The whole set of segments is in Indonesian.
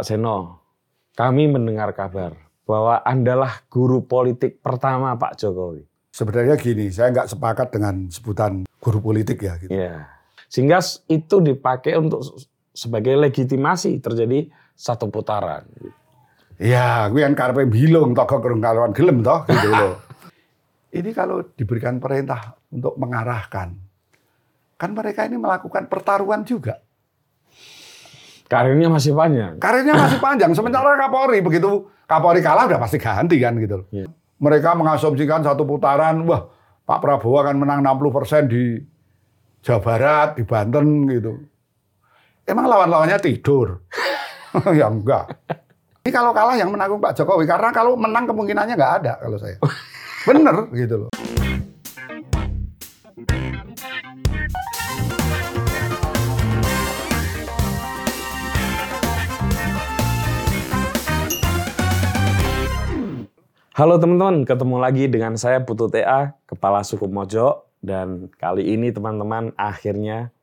Pak Seno, kami mendengar kabar bahwa Andalah guru politik pertama Pak Jokowi. Sebenarnya gini, saya nggak sepakat dengan sebutan guru politik ya. Gitu. Ya. Sehingga itu dipakai untuk sebagai legitimasi terjadi satu putaran. Ya, gue yang karpe bilung toh kerung karuan gelem toh gitu loh. Ini kalau diberikan perintah untuk mengarahkan, kan mereka ini melakukan pertaruhan juga. Karirnya masih panjang. Karirnya masih panjang. Sementara Kapolri begitu Kapolri kalah udah pasti ganti kan gitu. Ya. Mereka mengasumsikan satu putaran, wah Pak Prabowo akan menang 60 persen di Jawa Barat, di Banten gitu. Emang lawan-lawannya tidur? ya enggak. Ini kalau kalah yang menanggung Pak Jokowi, karena kalau menang kemungkinannya nggak ada kalau saya. Bener gitu loh. Halo teman-teman, ketemu lagi dengan saya Putu TA, Kepala Suku Mojo. Dan kali ini teman-teman akhirnya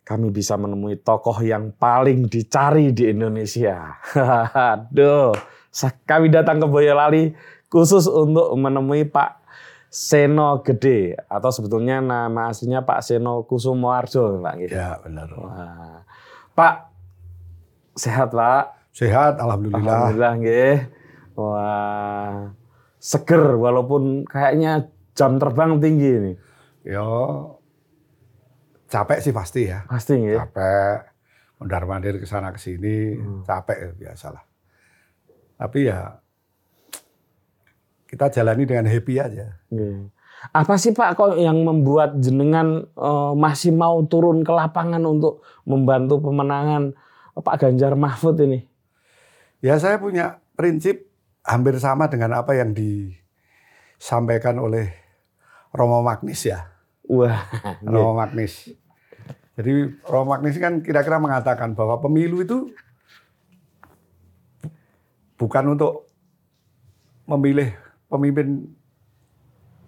kami bisa menemui tokoh yang paling dicari di Indonesia. Aduh, kami datang ke Boyolali khusus untuk menemui Pak Seno Gede atau sebetulnya nama aslinya Pak Seno Kusumoarjo, Pak. Gitu. Ya benar. Wah. Pak, sehat Pak? Sehat, alhamdulillah. Alhamdulillah, nggih. Wah, seger walaupun kayaknya jam terbang tinggi ini. Yo, capek sih pasti ya. Pasti nggih. Capek, mondar mandir ke sana ke sini, Hmm. capek ya, biasalah. Tapi ya kita jalani dengan happy aja. Nggih. Apa sih Pak kok yang membuat jenengan eh, masih mau turun ke lapangan untuk membantu pemenangan Pak Ganjar Mahfud ini? Ya saya punya prinsip hampir sama dengan apa yang disampaikan oleh Romo Magnis ya. Wah. Romo Magnis. Jadi Romo Magnis kan kira-kira mengatakan bahwa pemilu itu bukan untuk memilih pemimpin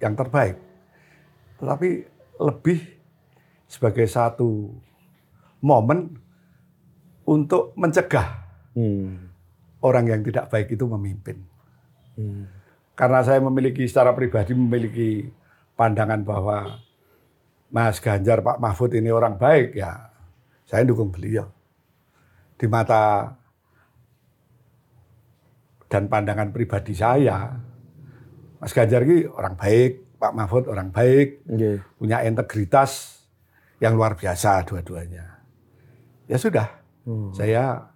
yang terbaik, tetapi lebih sebagai satu momen untuk mencegah Hmm. Orang yang tidak baik itu memimpin. Hmm. Karena saya memiliki secara pribadi memiliki pandangan bahwa Mas Ganjar, Pak Mahfud ini orang baik ya, saya dukung beliau. Di mata dan pandangan pribadi saya, Mas Ganjar ini orang baik, Pak Mahfud orang baik, Nggih. punya integritas yang luar biasa dua-duanya. Ya sudah, Hmm. saya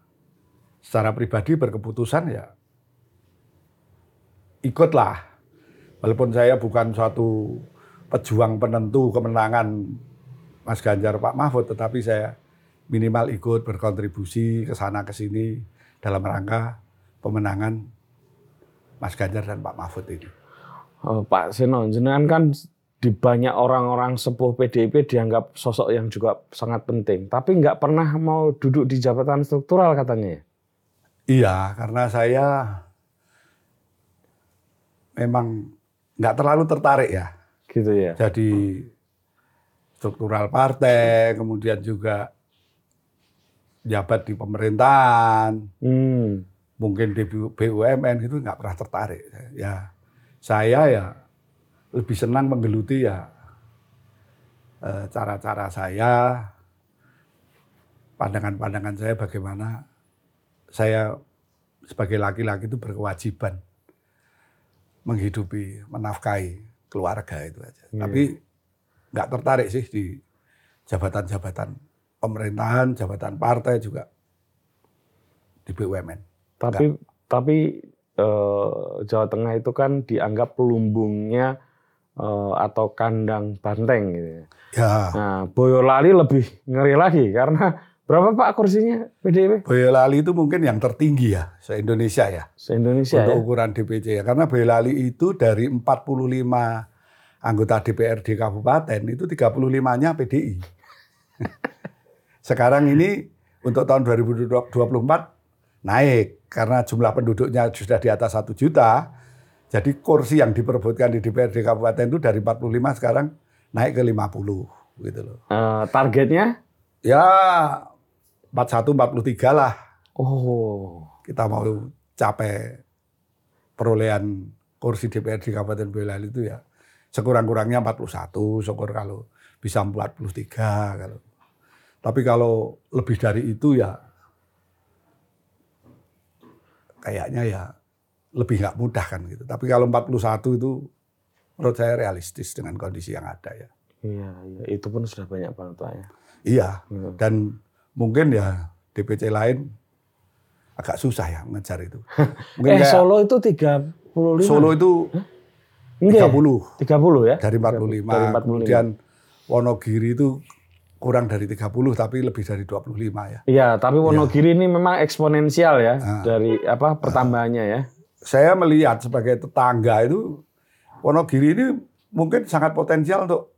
secara pribadi berkeputusan ya ikutlah. Walaupun saya bukan suatu pejuang penentu kemenangan Mas Ganjar Pak Mahfud, tetapi saya minimal ikut berkontribusi ke sana ke sini dalam rangka pemenangan Mas Ganjar dan Pak Mahfud ini. Oh, Pak Seno, jenengan kan di banyak orang-orang sepuh PDIP dianggap sosok yang juga sangat penting, tapi nggak pernah mau duduk di jabatan struktural katanya. ya? Iya, karena saya memang nggak terlalu tertarik ya. Gitu ya. Jadi struktural partai, kemudian juga jabat di pemerintahan, Hmm. mungkin di BUMN itu nggak pernah tertarik. Ya, saya ya lebih senang menggeluti ya eh, cara-cara saya, pandangan-pandangan saya bagaimana saya sebagai laki-laki itu berkewajiban menghidupi, menafkahi keluarga itu aja. Iya. Tapi nggak tertarik sih di jabatan-jabatan pemerintahan, jabatan partai juga di BUMN. Tapi tapi eh, Jawa Tengah itu kan dianggap lumbungnya eh, atau kandang banteng gitu. ya. Ya, Nah, Boyolali lebih ngeri lagi karena berapa Pak kursinya PDIP? Boyolali itu mungkin yang tertinggi ya se-Indonesia ya. Se-Indonesia untuk ya. ukuran DPC ya. Karena Boyolali itu dari 45 anggota DPRD kabupaten itu 35-nya PDI. Sekarang ini untuk tahun 2024 naik karena jumlah penduduknya sudah di atas satu juta. Jadi kursi yang diperebutkan di DPRD kabupaten itu dari 45 sekarang naik ke 50 gitu loh. Eh, targetnya Ya 41 43 lah. Oh. Kita mau capai perolehan kursi DPR di Kabupaten Boyolali itu ya sekurang-kurangnya 41, syukur kalau bisa 43 kalau. Tapi kalau lebih dari itu ya kayaknya ya lebih nggak mudah kan gitu. Tapi kalau 41 itu menurut saya realistis dengan kondisi yang ada ya. Iya, iya. Itu pun sudah banyak banget Pak ya. Iya. Hmm. Dan mungkin ya DPC lain agak susah ya mengejar itu. Mungkin eh kayak Solo itu 35. Solo itu Enggak 30 ya? 30 ya? dari 45. Dari 45. Kemudian Wonogiri itu kurang dari 30 tapi lebih dari 25 ya. Iya, tapi Wonogiri ini memang eksponensial ya Ah. dari apa pertambahannya ya. Saya melihat sebagai tetangga itu Wonogiri ini mungkin sangat potensial untuk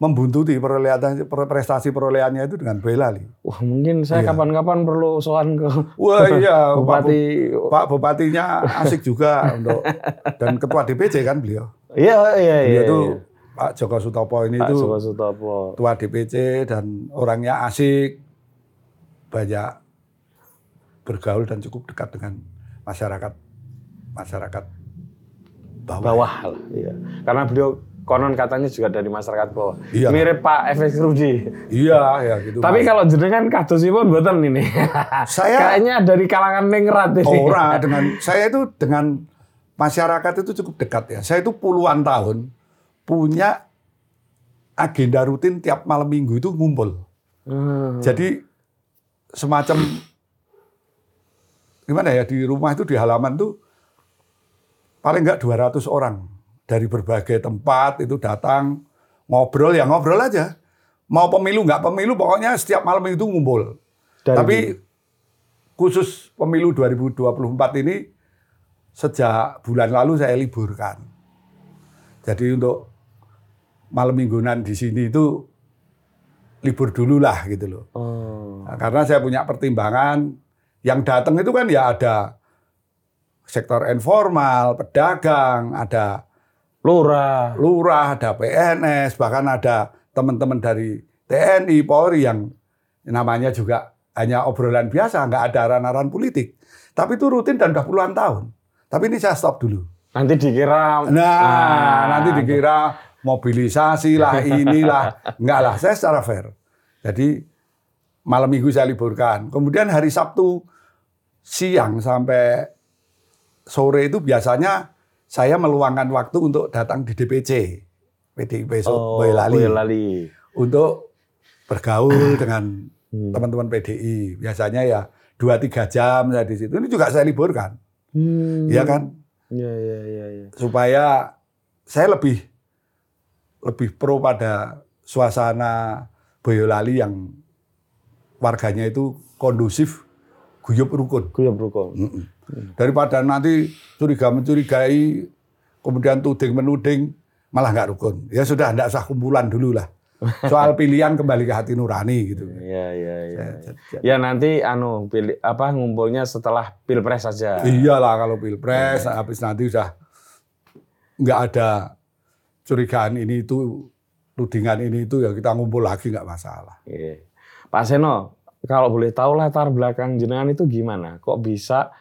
membuntuti perolehan prestasi perolehannya itu dengan Boyolali. Wah, mungkin saya Iya. kapan-kapan perlu soal ke Wah iya, Bupati. Bu- Pak Bupatinya asik juga untuk dan ketua DPC kan beliau. Iya, iya, Beliau iya. itu iya. Pak Joko Sutopo ini Pak itu Suko Sutopo. ketua DPC dan orangnya asik, banyak bergaul dan cukup dekat dengan masyarakat masyarakat bawah. Bawah lah, iya. Karena beliau konon katanya juga dari masyarakat bawah. Iya. Mirip Pak FX Rudi. Iya ya gitu. Tapi kalau jenengan kadosipun mboten ini. Saya- kayaknya dari kalangan ningrat ini. Ora dengan saya itu dengan masyarakat itu cukup dekat ya. Saya itu puluhan tahun punya agenda rutin tiap malam minggu itu ngumpul. Hmm. Jadi semacam gimana ya di rumah itu di halaman tuh paling enggak 200 orang dari berbagai tempat itu datang ngobrol ya ngobrol aja. Mau pemilu nggak pemilu pokoknya setiap malam itu ngumpul. Dari Tapi khusus pemilu 2024 ini sejak bulan lalu saya liburkan. Jadi untuk malam mingguan di sini itu libur dulu lah gitu loh. Oh. Nah, karena saya punya pertimbangan yang datang itu kan ya ada sektor informal, pedagang, ada Lurah. lurah, ada PNS, bahkan ada teman-teman dari TNI, Polri yang namanya juga hanya obrolan biasa, nggak ada aran-aran politik. Tapi itu rutin dan udah puluhan tahun. Tapi ini saya stop dulu. Nanti dikira Nah, Ah, nanti dikira mobilisasi lah, inilah. Enggak lah, saya secara fair. Jadi malam minggu saya liburkan. Kemudian hari Sabtu siang sampai sore itu biasanya saya meluangkan waktu untuk datang di DPC PDIP Oh, Boyolali Boyolali. untuk bergaul dengan Hmm. teman-teman PDI. Biasanya ya 2-3 jam saya di situ. Ini juga saya liburkan. Hmm. Ya kan? Iya, iya, iya, iya. supaya saya lebih lebih pro pada suasana Boyolali yang warganya itu kondusif, guyup rukun. Guyub rukun. Mm-mm. Daripada nanti curiga mencurigai, kemudian tuding menuding, malah nggak rukun. Ya sudah, nggak usah kumpulan dulu lah. Soal pilihan kembali ke hati nurani gitu. Iya, iya, iya. Ya, ya. Ya nanti anu pilih apa ngumpulnya setelah Pilpres saja. Iyalah kalau pilpres, habis nanti udah nggak ada curigaan ini itu, tudingan ini itu ya kita ngumpul lagi nggak masalah. Iya. Pak Seno, kalau boleh tahu latar belakang jenengan itu gimana? Kok bisa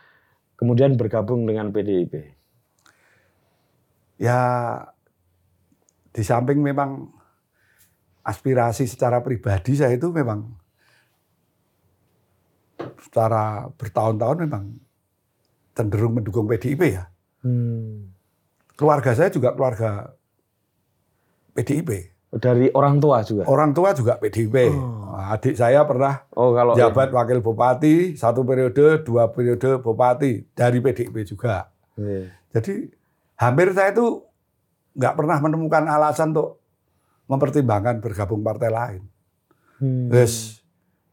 kemudian bergabung dengan PDIP? Ya di samping memang aspirasi secara pribadi saya itu memang secara bertahun-tahun memang cenderung mendukung PDIP ya. Hmm. Keluarga saya juga keluarga PDIP. Dari orang tua juga. Orang tua juga PDIP. Oh. Adik saya pernah Oh, kalau jabat wakil bupati satu periode, dua periode bupati dari PDIP juga. Iya. Jadi hampir saya itu nggak pernah menemukan alasan untuk mempertimbangkan bergabung partai lain. Hmm. Wes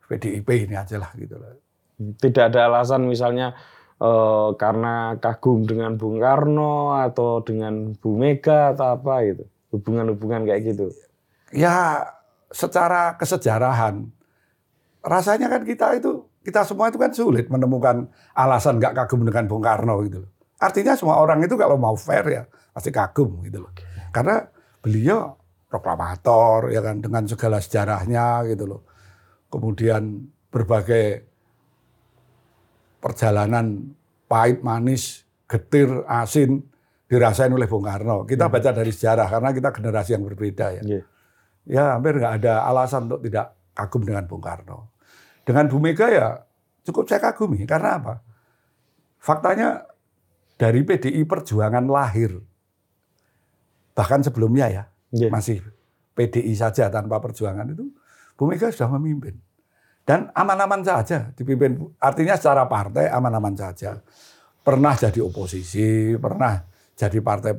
PDIP ini aja lah gitu loh. Tidak ada alasan misalnya eh, karena kagum dengan Bung Karno atau dengan Bu Mega atau apa gitu. Hubungan-hubungan kayak gitu. Ya secara kesejarahan rasanya kan kita itu kita semua itu kan sulit menemukan alasan nggak kagum dengan Bung Karno gitu loh. Artinya semua orang itu kalau mau fair ya pasti kagum gitu loh. Karena beliau proklamator ya kan dengan segala sejarahnya gitu loh. Kemudian berbagai perjalanan pahit, manis, getir, asin dirasain oleh Bung Karno. Kita baca dari sejarah karena kita generasi yang berbeda ya. Iya. Ya hampir nggak ada alasan untuk tidak kagum dengan Bung Karno. Dengan Bu Mega ya cukup saya kagumi karena apa? Faktanya dari PDI Perjuangan lahir bahkan sebelumnya ya Iya. masih PDI saja tanpa perjuangan itu Bu Mega sudah memimpin dan aman-aman saja dipimpin artinya secara partai aman-aman saja pernah jadi oposisi pernah jadi partai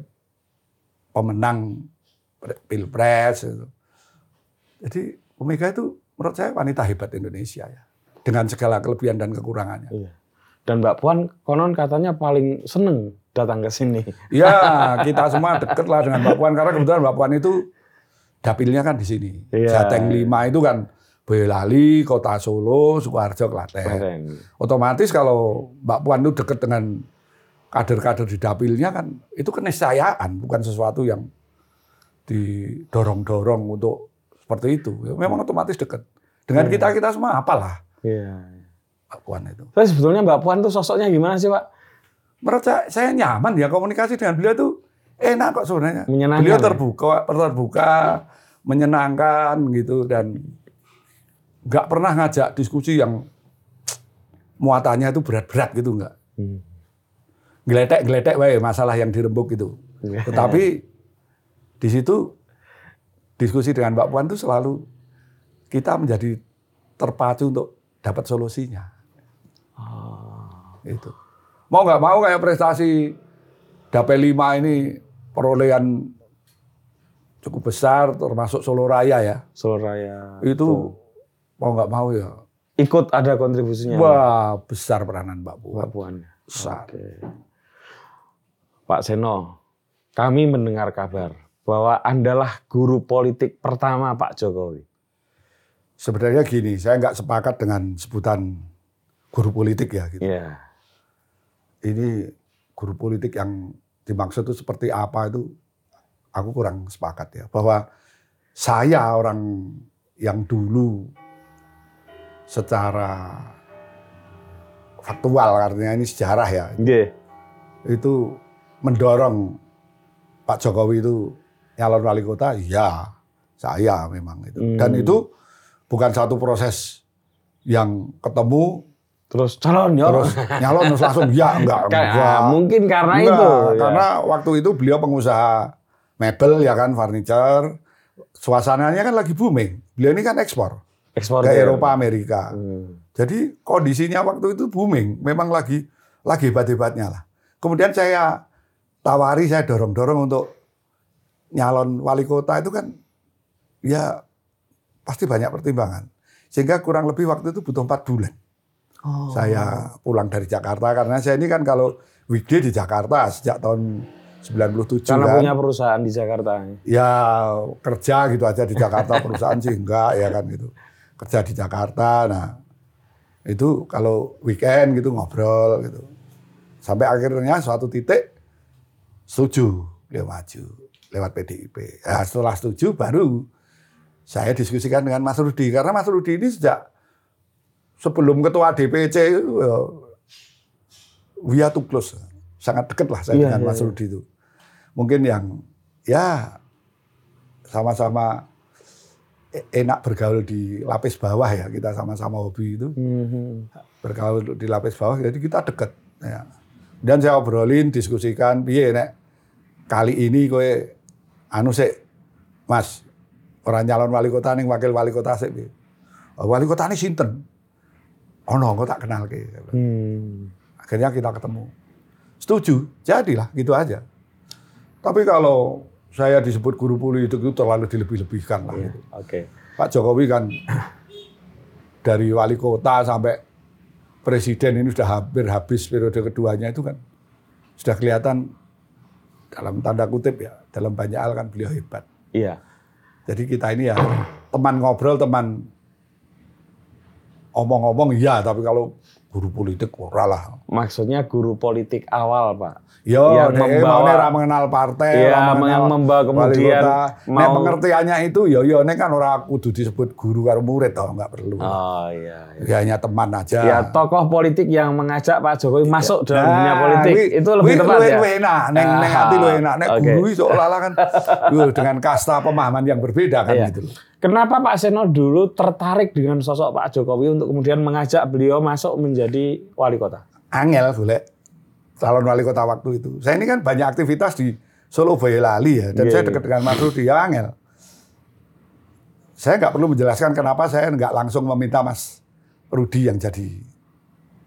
pemenang pilpres gitu. jadi Bu Mega itu menurut saya wanita hebat Indonesia ya dengan segala kelebihan dan kekurangannya Iya. Dan Mbak Puan konon katanya paling seneng datang ke sini. Ya, kita semua deket lah dengan Mbak Puan karena kebetulan Mbak Puan itu dapilnya kan di sini. Iya. Jateng 5 itu kan Boyolali, Kota Solo, Sukoharjo, Klaten. Keren. Otomatis kalau Mbak Puan itu deket dengan kader-kader di dapilnya kan itu keniscayaan, bukan sesuatu yang didorong-dorong untuk seperti itu. Ya, Memang otomatis deket. Dengan kita kita semua apalah Iya. Mbak Puan itu. Tapi sebetulnya Mbak Puan tuh sosoknya gimana sih Pak? menurut saya, saya nyaman ya komunikasi dengan beliau tuh enak kok sebenarnya. Menyenangkan Beliau ya? terbuka, terbuka, menyenangkan gitu dan nggak pernah ngajak diskusi yang muatannya itu berat-berat gitu nggak. Hmm. Geletek-geletek wae masalah yang dirembuk itu. Iya. Tetapi di situ diskusi dengan Mbak Puan itu selalu kita menjadi terpacu untuk dapat solusinya. Itu. Mau nggak mau kayak prestasi Dapil 5 ini perolehan cukup besar termasuk Solo Raya ya. Solo Raya. Itu mau nggak mau ya. ikut ada kontribusinya Wah, besar peranan Mbak Puan. Mbak Puan. Besar. Oke. Pak Seno, kami mendengar kabar bahwa Andalah guru politik pertama Pak Jokowi. Sebenarnya gini, saya nggak sepakat dengan sebutan guru politik ya. Gitu. Iya. Ini guru politik yang dimaksud itu seperti apa itu aku kurang sepakat ya. Bahwa saya orang yang dulu secara faktual artinya ini sejarah ya Nggih. itu mendorong Pak Jokowi itu nyalon wali kota ya saya memang itu dan Hmm. itu bukan satu proses yang ketemu Terus calon ya. terus nyalon terus langsung ya enggak enggak ah, mungkin karena Enggak, itu. ya. karena waktu itu beliau pengusaha mebel ya kan furniture suasananya kan lagi booming beliau ini kan ekspor ekspor ke Eropa Amerika Hmm. jadi kondisinya waktu itu booming, memang lagi lagi hebat-hebatnya lah. Kemudian saya tawari, saya dorong-dorong untuk nyalon wali kota itu kan ya pasti banyak pertimbangan. Sehingga kurang lebih waktu itu butuh empat bulan. Oh. Saya pulang dari Jakarta karena saya ini kan kalau weekday di Jakarta sejak tahun 97 Karena kan. punya perusahaan di Jakarta. Ya kerja gitu aja di Jakarta perusahaan sih enggak ya kan gitu. Kerja di Jakarta nah itu kalau weekend gitu ngobrol gitu. Sampai akhirnya suatu titik setuju dia maju lewat PDIP. Nah, setelah setuju baru saya diskusikan dengan Mas Rudi karena Mas Rudi ini sejak sebelum ketua DPC ya, too close. Sangat dekat lah saya Iya, dengan iya, Mas iya. Rudi itu. Mungkin yang ya sama-sama enak bergaul di lapis bawah ya kita sama-sama hobi itu Mhm. bergaul di lapis bawah jadi kita deket ya. Dan saya obrolin diskusikan piye nek kali ini kowe anu sik Mas orang nyalon wali kota ning wakil wali kota sik piye "Oh, wali kota ini sinten ono kok tak kenal ke Hmm. akhirnya kita ketemu setuju jadilah gitu aja tapi kalau saya disebut guru politik itu terlalu dilebih-lebihkan lah gitu. Oke. Pak Jokowi kan dari wali kota sampai presiden ini sudah hampir habis periode keduanya itu kan sudah kelihatan dalam tanda kutip ya dalam banyak hal kan beliau hebat. Iya. Jadi kita ini ya teman ngobrol, teman omong-omong iya, tapi kalau guru politik ora lah. Maksudnya guru politik awal, Pak. Yo, Yang yang membawa- ra mengenal partai, Iya, ra mengenal yang membawa kemudian kota. Nek mau- pengertiannya itu yo yo nek kan ora kudu disebut guru karo murid toh, enggak perlu. Oh iya. iya. Ya hanya teman aja. Ya tokoh politik yang mengajak Pak Jokowi masuk dalam Nah, dunia politik wi- itu lebih wi- tepat luwih- ya. luwih enak, neng neng Ah, hati lu enak, nek oke. guru seolah-olah kan duh, dengan kasta pemahaman yang berbeda kan Iya. gitu. Kenapa Pak Seno dulu tertarik dengan sosok Pak Jokowi untuk kemudian mengajak beliau masuk menjadi wali kota? Angel golek calon wali kota waktu itu. Saya ini kan banyak aktivitas di Solo Boyolali ya, dan Iya, saya iya. dekat dengan Mas Rudi ya Angel. Saya nggak perlu menjelaskan kenapa saya nggak langsung meminta Mas Rudi yang jadi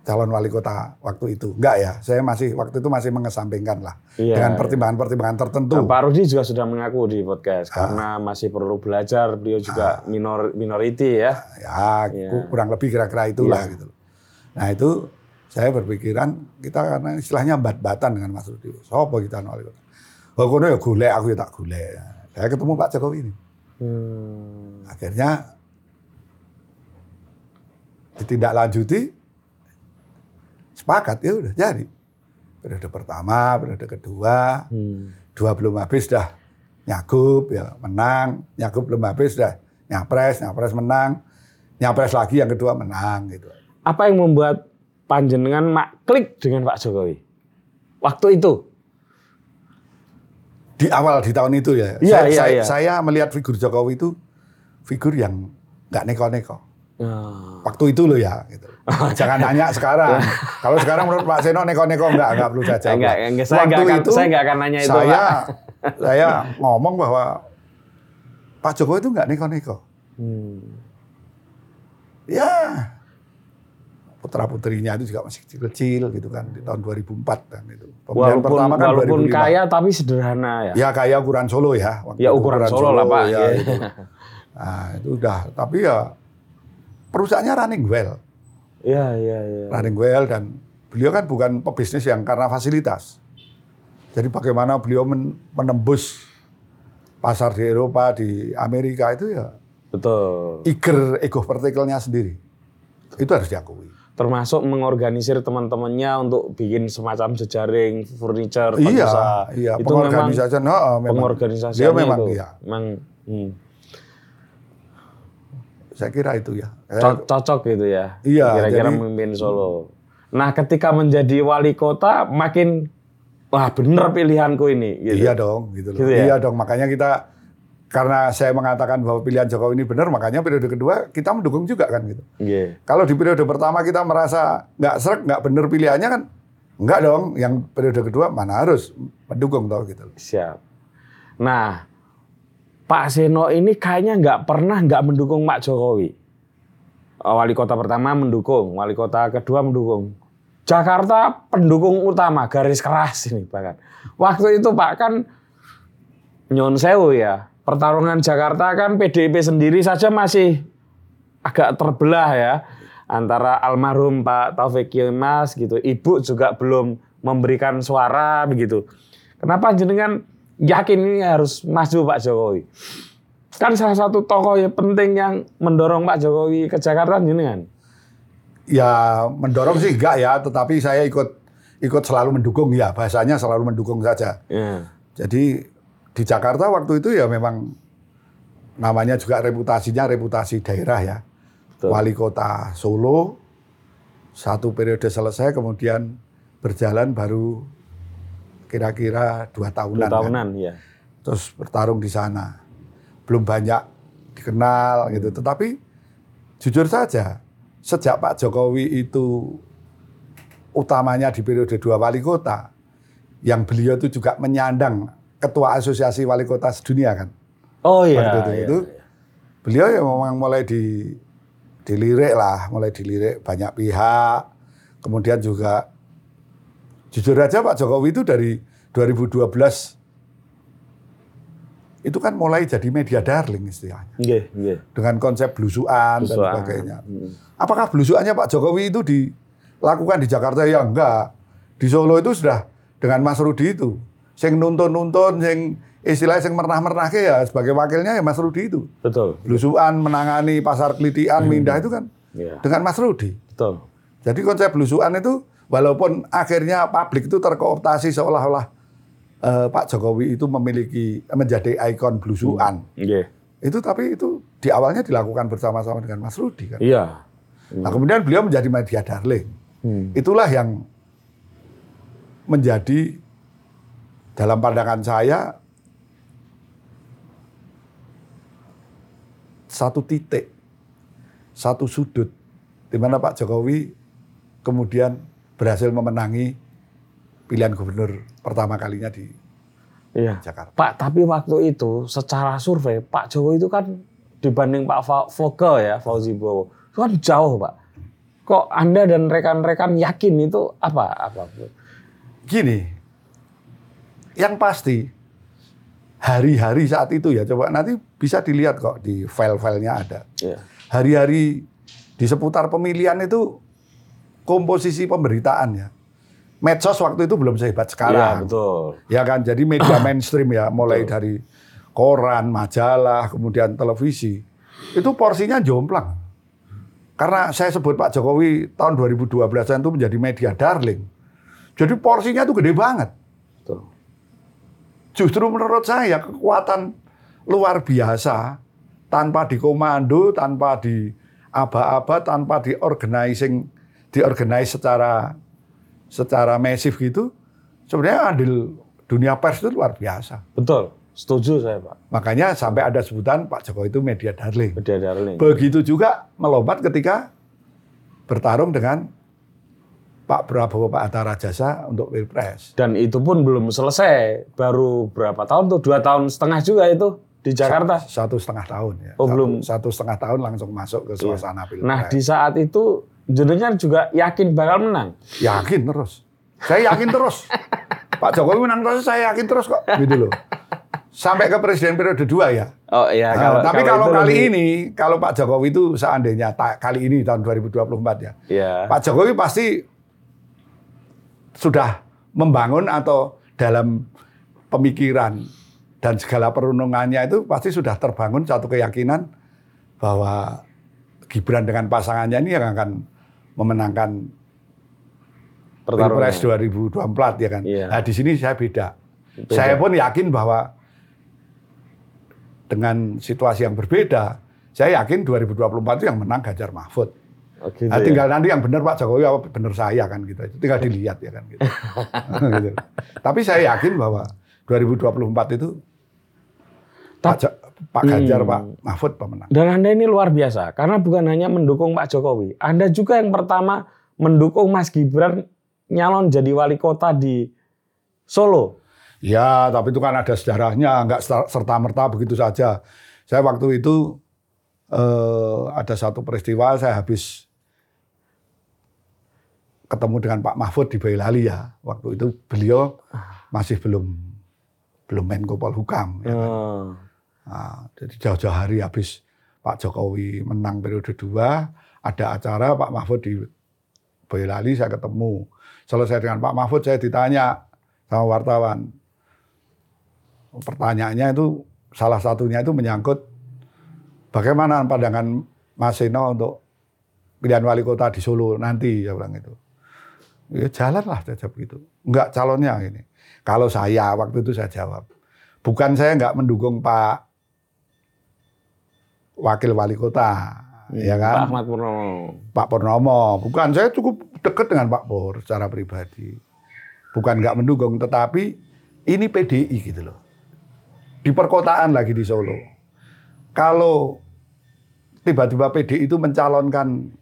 calon wali kota waktu itu. Enggak ya, saya masih waktu itu masih mengesampingkan lah Iya, dengan pertimbangan-pertimbangan tertentu. Nah, Pak Rudi juga sudah mengaku di podcast karena masih perlu belajar, beliau juga minor minority ya. Ya, Iya. ku- kurang lebih kira-kira itulah Iya. gitu. Nah itu saya berpikiran kita karena istilahnya bat-batan dengan Mas Rudi. Sopo kita wali kota. Oh kono ya golek aku ya tak golek. Saya ketemu Pak Jokowi ini. Hmm. Akhirnya ditindaklanjuti sepakat ya udah jadi. Periode pertama, periode kedua, Hmm. dua belum habis dah nyagup ya menang, nyagup belum habis dah nyapres, nyapres menang, nyapres lagi yang kedua menang gitu. Apa yang membuat panjenengan mak klik dengan Pak Jokowi? Waktu itu. Di awal di tahun itu ya, Iya, saya, iya, saya, iya. saya melihat figur Jokowi itu figur yang nggak neko-neko. Ah. Waktu itu loh ya. Gitu. Jangan nanya sekarang. Kalau sekarang menurut Pak Seno neko-neko enggak, enggak perlu saya jawab. Enggak, enggak, saya enggak akan- saya enggak akan nanya itu, saya, Pak. saya ngomong bahwa Pak Jokowi itu enggak neko-neko. Hmm. Ya, putra putrinya itu juga masih kecil-kecil gitu kan di tahun 2004 kan itu. Pemilihan Walaupun, pertama kan walaupun 2005. kaya tapi sederhana ya. Ya kaya ukuran Solo ya. waktu Ya, itu ukuran Solo lah, Pak. Ya, Iya. itu. Nah, itu udah. Tapi ya perusahaannya running well. Iya, iya, iya. running well dan beliau kan bukan pebisnis yang karena fasilitas. Jadi bagaimana beliau men- menembus pasar di Eropa, di Amerika itu ya Betul. eager ego partikelnya sendiri. Itu harus diakui. Termasuk mengorganisir teman-temannya untuk bikin semacam jejaring furniture Iya, iya. Itu memang Pengorganisasian, oh, memang. pengorganisasiannya Dia memang, itu. iya. Memang hmm, Saya kira itu ya. Eh, co- cocok gitu ya. Iya, Kira-kira memimpin Solo. Nah, ketika menjadi wali kota makin wah bener pilihanku ini gitu. Iya dong, gitu loh. Gitu ya? Iya dong, makanya kita karena saya mengatakan bahwa pilihan Jokowi ini benar, makanya periode kedua kita mendukung juga kan gitu. Iya. Kalau di periode pertama kita merasa nggak serak, nggak bener pilihannya kan, nggak dong. Yang periode kedua mana harus mendukung tau gitu. Siap. Nah, Pak Seno ini kayaknya nggak pernah nggak mendukung Pak Jokowi. Eh, Wali kota pertama mendukung, wali kota kedua mendukung. Jakarta pendukung utama, garis keras ini bahkan. Waktu itu Pak kan nyon sewu ya. Pertarungan Jakarta kan PDIP sendiri saja masih agak terbelah ya antara almarhum Pak Taufik Yilmaz gitu. Ibu juga belum memberikan suara begitu. Kenapa jenengan yakin ini harus maju Pak Jokowi? Kan salah satu tokoh yang penting yang mendorong Pak Jokowi ke Jakarta jenengan. Ya mendorong sih enggak ya, tetapi saya ikut ikut selalu mendukung ya. Bahasanya selalu mendukung saja. Ya. Jadi di Jakarta waktu itu ya memang namanya juga reputasinya reputasi daerah ya. Betul. Wali kota Solo satu periode selesai kemudian berjalan baru kira-kira dua tahunan. Dua kan. tahunan ya. terus bertarung di sana. Belum banyak dikenal gitu. Tetapi jujur saja, sejak Pak Jokowi itu utamanya di periode dua wali kota, yang beliau itu juga menyandang ketua asosiasi wali kota sedunia kan. Oh iya. Waktu itu, iya. itu beliau ya memang mulai di dilirik lah, mulai dilirik banyak pihak. Kemudian juga jujur aja Pak Jokowi itu dari 2012 itu kan mulai jadi media darling istilahnya Nggih, nggih. dengan konsep belusuan, dan Belusuan. sebagainya. Hmm. Apakah belusuannya Pak Jokowi itu dilakukan di Jakarta ya enggak. Di Solo itu sudah dengan Mas Rudi itu. Sing nuntun-nuntun, sing istilahnya sing mernah-mernah ya sebagai wakilnya ya Mas Rudi itu. Betul. Belusuan menangani pasar kelitian Mindah itu kan Iya. dengan Mas Rudi. Betul. Jadi konsep belusuan itu walaupun akhirnya publik itu terkooptasi seolah-olah eh, Pak Jokowi itu memiliki menjadi ikon belusuan. Iya. Itu tapi itu di awalnya dilakukan bersama-sama dengan Mas Rudi kan. Iya. Nah, kemudian beliau menjadi media darling. Hmm. Itulah yang menjadi dalam pandangan saya satu titik, satu sudut di mana Pak Jokowi kemudian berhasil memenangi pilihan gubernur pertama kalinya di Iya. Jakarta. Pak, tapi waktu itu secara survei Pak Jokowi itu kan dibanding Pak Foke ya, Fauzi Bowo, itu kan jauh Pak. Kok Anda dan rekan-rekan yakin itu apa? Apa? Gini, yang pasti hari-hari saat itu ya coba nanti bisa dilihat kok di file-filenya ada. Iya. Hari-hari di seputar pemilihan itu komposisi pemberitaannya. Medsos waktu itu belum sehebat Iya, sekarang. betul. Ya kan, jadi media mainstream ya, mulai dari koran, majalah, kemudian televisi. Itu porsinya jomplang. Karena saya sebut Pak Jokowi tahun 2012 itu menjadi media darling. Jadi porsinya itu gede banget. Justru menurut saya kekuatan luar biasa tanpa dikomando, tanpa di aba-aba, tanpa di organizing, diorganize secara secara masif gitu. Sebenarnya adil dunia pers itu luar biasa. Betul. Setuju saya Pak. Makanya sampai ada sebutan Pak Jokowi itu media darling. Media darling. Begitu juga melompat ketika bertarung dengan Pak Prabowo, Pak Hatta Rajasa untuk Pilpres. Dan itu pun belum selesai. Baru berapa tahun tuh? Dua tahun setengah juga itu di Jakarta. Satu setengah tahun ya. Oh, satu, belum. Satu setengah tahun langsung masuk ke suasana Pilpres. Nah di saat itu jenengan juga yakin bakal menang. Yakin terus. Saya yakin terus. Pak Jokowi menang terus, saya yakin terus kok. Gitu loh. Sampai ke presiden periode dua ya. Oh iya. Nah, tapi kalau, itu kali lebih- ini, kalau Pak Jokowi itu seandainya kali ini tahun 2024 ya, Iya. Pak Jokowi pasti sudah membangun atau dalam pemikiran dan segala perundungannya itu pasti sudah terbangun satu keyakinan bahwa Gibran dengan pasangannya ini yang akan memenangkan. Pilpres 2024 ya kan. Iya. Nah di sini saya beda. Beda. Saya pun yakin bahwa dengan situasi yang berbeda, saya yakin 2024 itu yang menang Ganjar Mahfud. Oh, gitu Nah, ya. tinggal nanti yang benar Pak Jokowi apa benar saya kan gitu. Itu Tinggal dilihat ya kan gitu. Gitu. Tapi saya yakin bahwa 2024 itu Pak, Pak Ganjar, Hmm. Pak Mahfud pemenang. Dan Anda ini luar biasa karena bukan hanya mendukung Pak Jokowi, Anda juga yang pertama mendukung Mas Gibran nyalon jadi wali kota di Solo. Ya, tapi itu kan ada sejarahnya, nggak serta merta begitu saja. Saya waktu itu eh, ada satu peristiwa, saya habis ketemu dengan Pak Mahfud di Boyolali ya. Waktu itu beliau masih belum belum Menko Polhukam. ya. Hmm. Nah, jadi jauh-jauh hari habis Pak Jokowi menang periode 2, ada acara Pak Mahfud di Boyolali, saya ketemu. Selesai dengan Pak Mahfud, saya ditanya sama wartawan. Pertanyaannya itu, salah satunya itu menyangkut bagaimana pandangan Mas Seno untuk pilihan wali kota di Solo nanti, ya bilang itu. Ya jalan lah, saya jawab gitu. Enggak calonnya ini. Kalau saya, waktu itu saya jawab. Bukan saya nggak mendukung Pak Wakil Wali Kota, ya Pak kan? Ahmad Purnomo. Pak Purnomo. Bukan, saya cukup dekat dengan Pak Pur secara pribadi. Bukan nggak mendukung, tetapi ini PDI gitu loh. Di perkotaan lagi di Solo. Kalau tiba-tiba PDI itu mencalonkan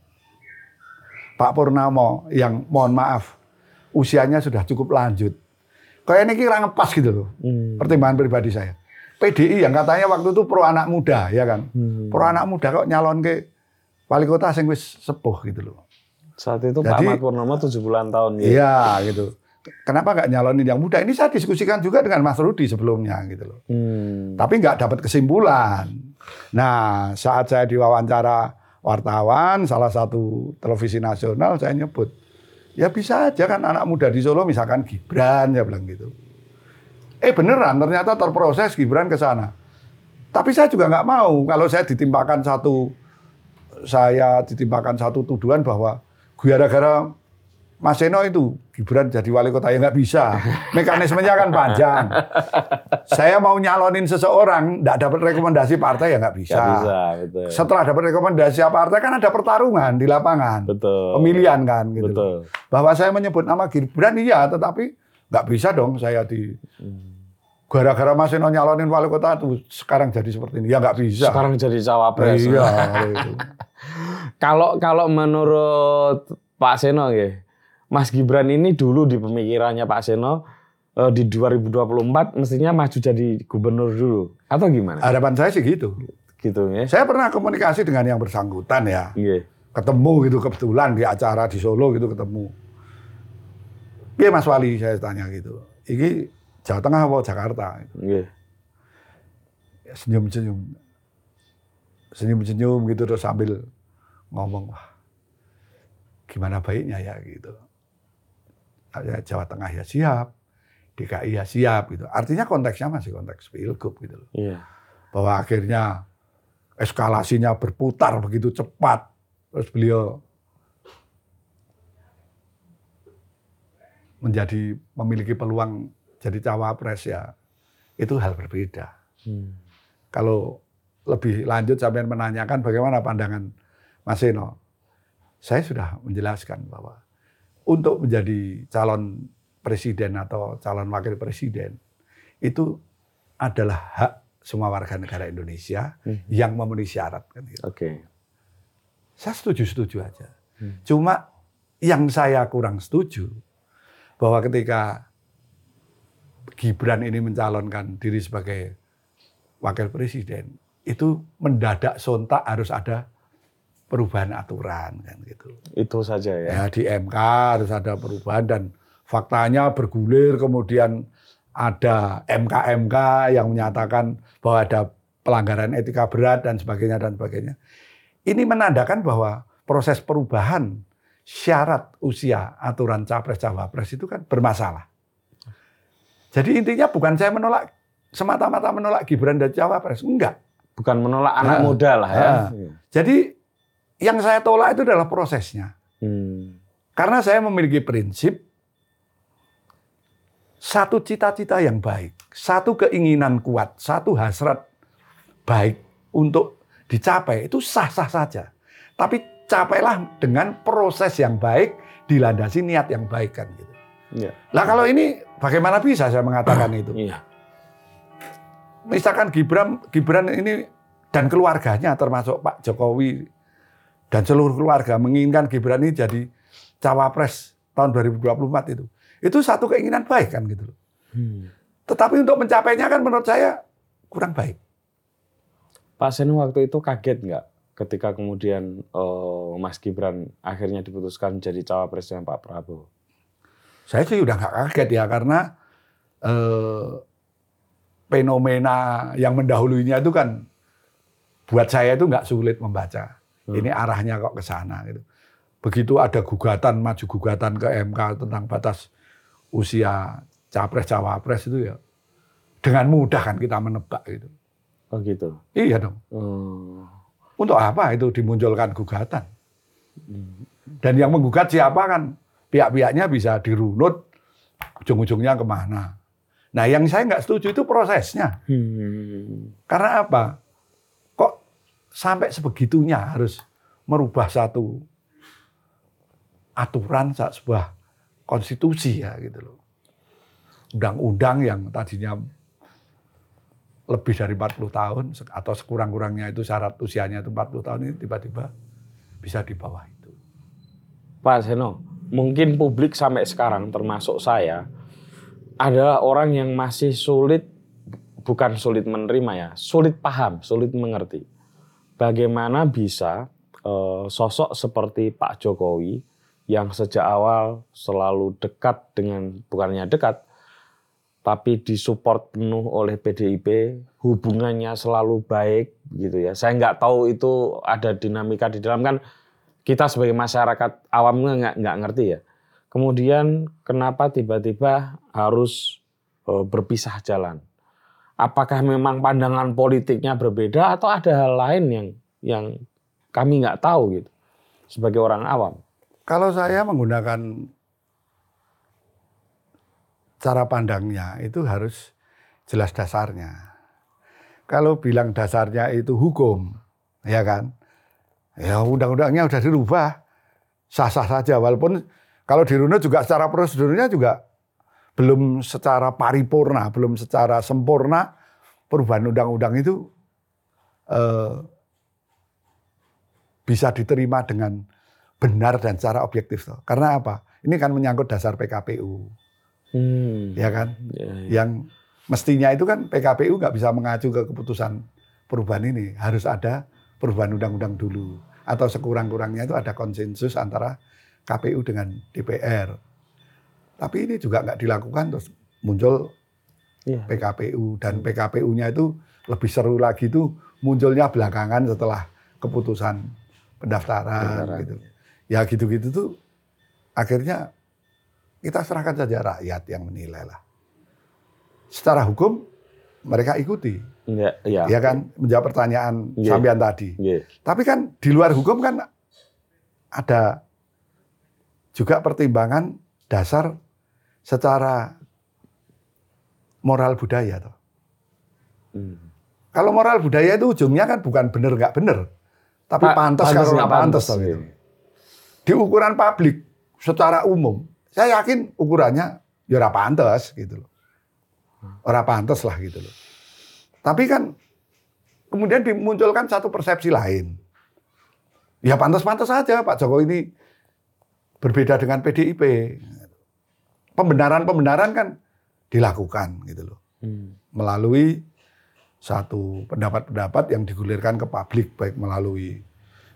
Pak Purnomo yang mohon maaf usianya sudah cukup lanjut. Kayak ini kira ngepas gitu loh. Hmm. Pertimbangan pribadi saya. PDI yang katanya waktu itu pro anak muda ya kan. Hmm. Pro anak muda kok nyalon ke wali kota sing wis sepuh gitu loh. Saat itu Pak Jadi- Ahmad Purnomo 70-an tahun. ya. Iya gitu. Kenapa nggak nyalonin yang muda? Ini saya diskusikan juga dengan Mas Rudi sebelumnya gitu loh. Hmm. Tapi nggak dapat kesimpulan. Nah saat saya diwawancara wartawan salah satu televisi nasional saya nyebut ya bisa aja kan anak muda di Solo misalkan Gibran ya bilang gitu. Eh beneran ternyata terproses Gibran ke sana. Tapi saya juga nggak mau kalau saya ditimpakan satu saya ditimpakan satu tuduhan bahwa gara-gara Mas Seno itu Gibran jadi wali kota ya nggak bisa. Mekanismenya kan panjang. Saya mau nyalonin seseorang, nggak dapat rekomendasi partai ya nggak bisa. Nggak bisa, betul. Setelah dapat rekomendasi partai kan ada pertarungan di lapangan, Betul. pemilihan kan gitu. Betul. Bahwa saya menyebut nama Gibran iya, tetapi nggak bisa dong saya di gara-gara Mas Seno nyalonin wali kota tuh sekarang jadi seperti ini ya nggak bisa. Sekarang jadi cawapres. iya. itu. Kalau kalau menurut Pak Seno ya, Mas Gibran ini dulu di pemikirannya Pak Seno eh, di 2024 mestinya maju jadi gubernur dulu atau gimana? Harapan saya sih gitu. Gitu ya. Saya pernah komunikasi dengan yang bersangkutan ya. Iya. ketemu gitu kebetulan di acara di Solo gitu ketemu. Iya Mas Wali saya tanya gitu. Ini Jawa Tengah apa Jakarta? Iya. Ya, Senyum-senyum. Senyum-senyum gitu terus sambil ngomong, wah gimana baiknya ya gitu. Jawa Tengah ya siap, DKI ya siap gitu. Artinya konteksnya masih konteks pilgub gitu loh. Iya. Bahwa akhirnya eskalasinya berputar begitu cepat. Terus beliau menjadi memiliki peluang jadi cawapres ya itu hal berbeda. Hmm. Kalau lebih lanjut sampai menanyakan bagaimana pandangan Mas Seno, saya sudah menjelaskan bahwa untuk menjadi calon presiden atau calon wakil presiden itu adalah hak semua warga negara Indonesia Hmm. yang memenuhi syarat. Kan gitu. Oke. Saya setuju-setuju aja. Hmm. Cuma yang saya kurang setuju bahwa ketika Gibran ini mencalonkan diri sebagai wakil presiden, itu mendadak sontak harus ada perubahan aturan kan gitu. Itu saja ya. Ya di MK harus ada perubahan dan faktanya bergulir kemudian ada MK-MK yang menyatakan bahwa ada pelanggaran etika berat dan sebagainya dan sebagainya. Ini menandakan bahwa proses perubahan syarat usia aturan capres cawapres itu kan bermasalah. Jadi intinya bukan saya menolak semata-mata menolak Gibran dan cawapres, enggak. Bukan menolak anak Nah, muda lah ya. nah. Jadi yang saya tolak itu adalah prosesnya. Hmm. Karena saya memiliki prinsip satu cita-cita yang baik, satu keinginan kuat, satu hasrat baik untuk dicapai itu sah-sah saja. Tapi capailah dengan proses yang baik, dilandasi niat yang baik kan gitu. Iya. Lah kalau ini bagaimana bisa saya mengatakan itu? Iya. Misalkan Gibran Gibran ini dan keluarganya termasuk Pak Jokowi dan seluruh keluarga menginginkan Gibran ini jadi cawapres tahun 2024 itu. Itu satu keinginan baik kan gitu loh. Hmm. Tetapi untuk mencapainya kan menurut saya kurang baik. Pak Seno waktu itu kaget nggak ketika kemudian eh, Mas Gibran akhirnya diputuskan jadi cawapres dengan Pak Prabowo? Saya sih udah nggak kaget ya karena eh, fenomena yang mendahulunya itu kan buat saya itu nggak sulit membaca. Hmm. Ini arahnya kok ke sana gitu. Begitu ada gugatan maju gugatan ke MK tentang batas usia capres cawapres itu ya dengan mudah kan kita menebak gitu. Oh gitu. Iya dong. Hmm. Untuk apa itu dimunculkan gugatan? Hmm. Dan yang menggugat siapa kan pihak-pihaknya bisa dirunut ujung-ujungnya ke mana. Nah yang saya nggak setuju itu prosesnya. Hmm. Karena apa? Sampai sebegitunya harus merubah satu aturan sebuah konstitusi ya gitu loh. Undang-undang yang tadinya lebih dari 40 tahun atau sekurang-kurangnya itu syarat usianya itu 40 tahun ini tiba-tiba bisa di bawah itu. Pak Seno, mungkin publik sampai sekarang termasuk saya adalah orang yang masih sulit bukan sulit menerima ya, sulit paham, sulit mengerti. Bagaimana bisa eh, sosok seperti Pak Jokowi yang sejak awal selalu dekat dengan bukannya dekat tapi disupport penuh oleh PDIP, hubungannya selalu baik gitu ya. Saya nggak tahu itu ada dinamika di dalam kan kita sebagai masyarakat awam nggak nggak ngerti ya. Kemudian kenapa tiba-tiba harus eh, berpisah jalan? Apakah memang pandangan politiknya berbeda atau ada hal lain yang yang kami nggak tahu gitu sebagai orang awam? Kalau saya menggunakan cara pandangnya itu harus jelas dasarnya. Kalau bilang dasarnya itu hukum, ya kan? Ya undang-undangnya sudah dirubah, sah-sah saja. Walaupun kalau dirunut juga secara prosedurnya juga belum secara paripurna, belum secara sempurna perubahan undang-undang itu eh, bisa diterima dengan benar dan secara objektif. Toh. Karena apa? Ini kan menyangkut dasar PKPU, Hmm. ya kan? Ya, ya. Yang mestinya itu kan PKPU nggak bisa mengacu ke keputusan perubahan ini, harus ada perubahan undang-undang dulu, atau sekurang-kurangnya itu ada konsensus antara KPU dengan DPR. Tapi ini juga nggak dilakukan, terus muncul Iya. PKPU dan PKPU-nya itu lebih seru lagi itu munculnya belakangan setelah keputusan pendaftaran Pendaftaran. gitu. Ya gitu-gitu tuh akhirnya kita serahkan saja rakyat yang menilai lah. Secara hukum mereka ikuti, Iya, iya. ya kan menjawab pertanyaan Iya. sampean tadi. Iya. Tapi kan di luar hukum kan ada juga pertimbangan dasar secara moral budaya toh. Hmm. Kalau moral budaya itu ujungnya kan bukan bener nggak bener, tapi Pa- pantas kalau nggak pantas. pantas, gitu. iya. Di ukuran publik secara umum, saya yakin ukurannya ya ora pantas gitu loh. Ora pantas lah gitu loh. Tapi kan kemudian dimunculkan satu persepsi lain. Ya pantas-pantas saja Pak Jokowi ini berbeda dengan PDIP. Pembenaran-pembenaran kan dilakukan gitu loh Hmm. melalui satu pendapat-pendapat yang digulirkan ke publik baik melalui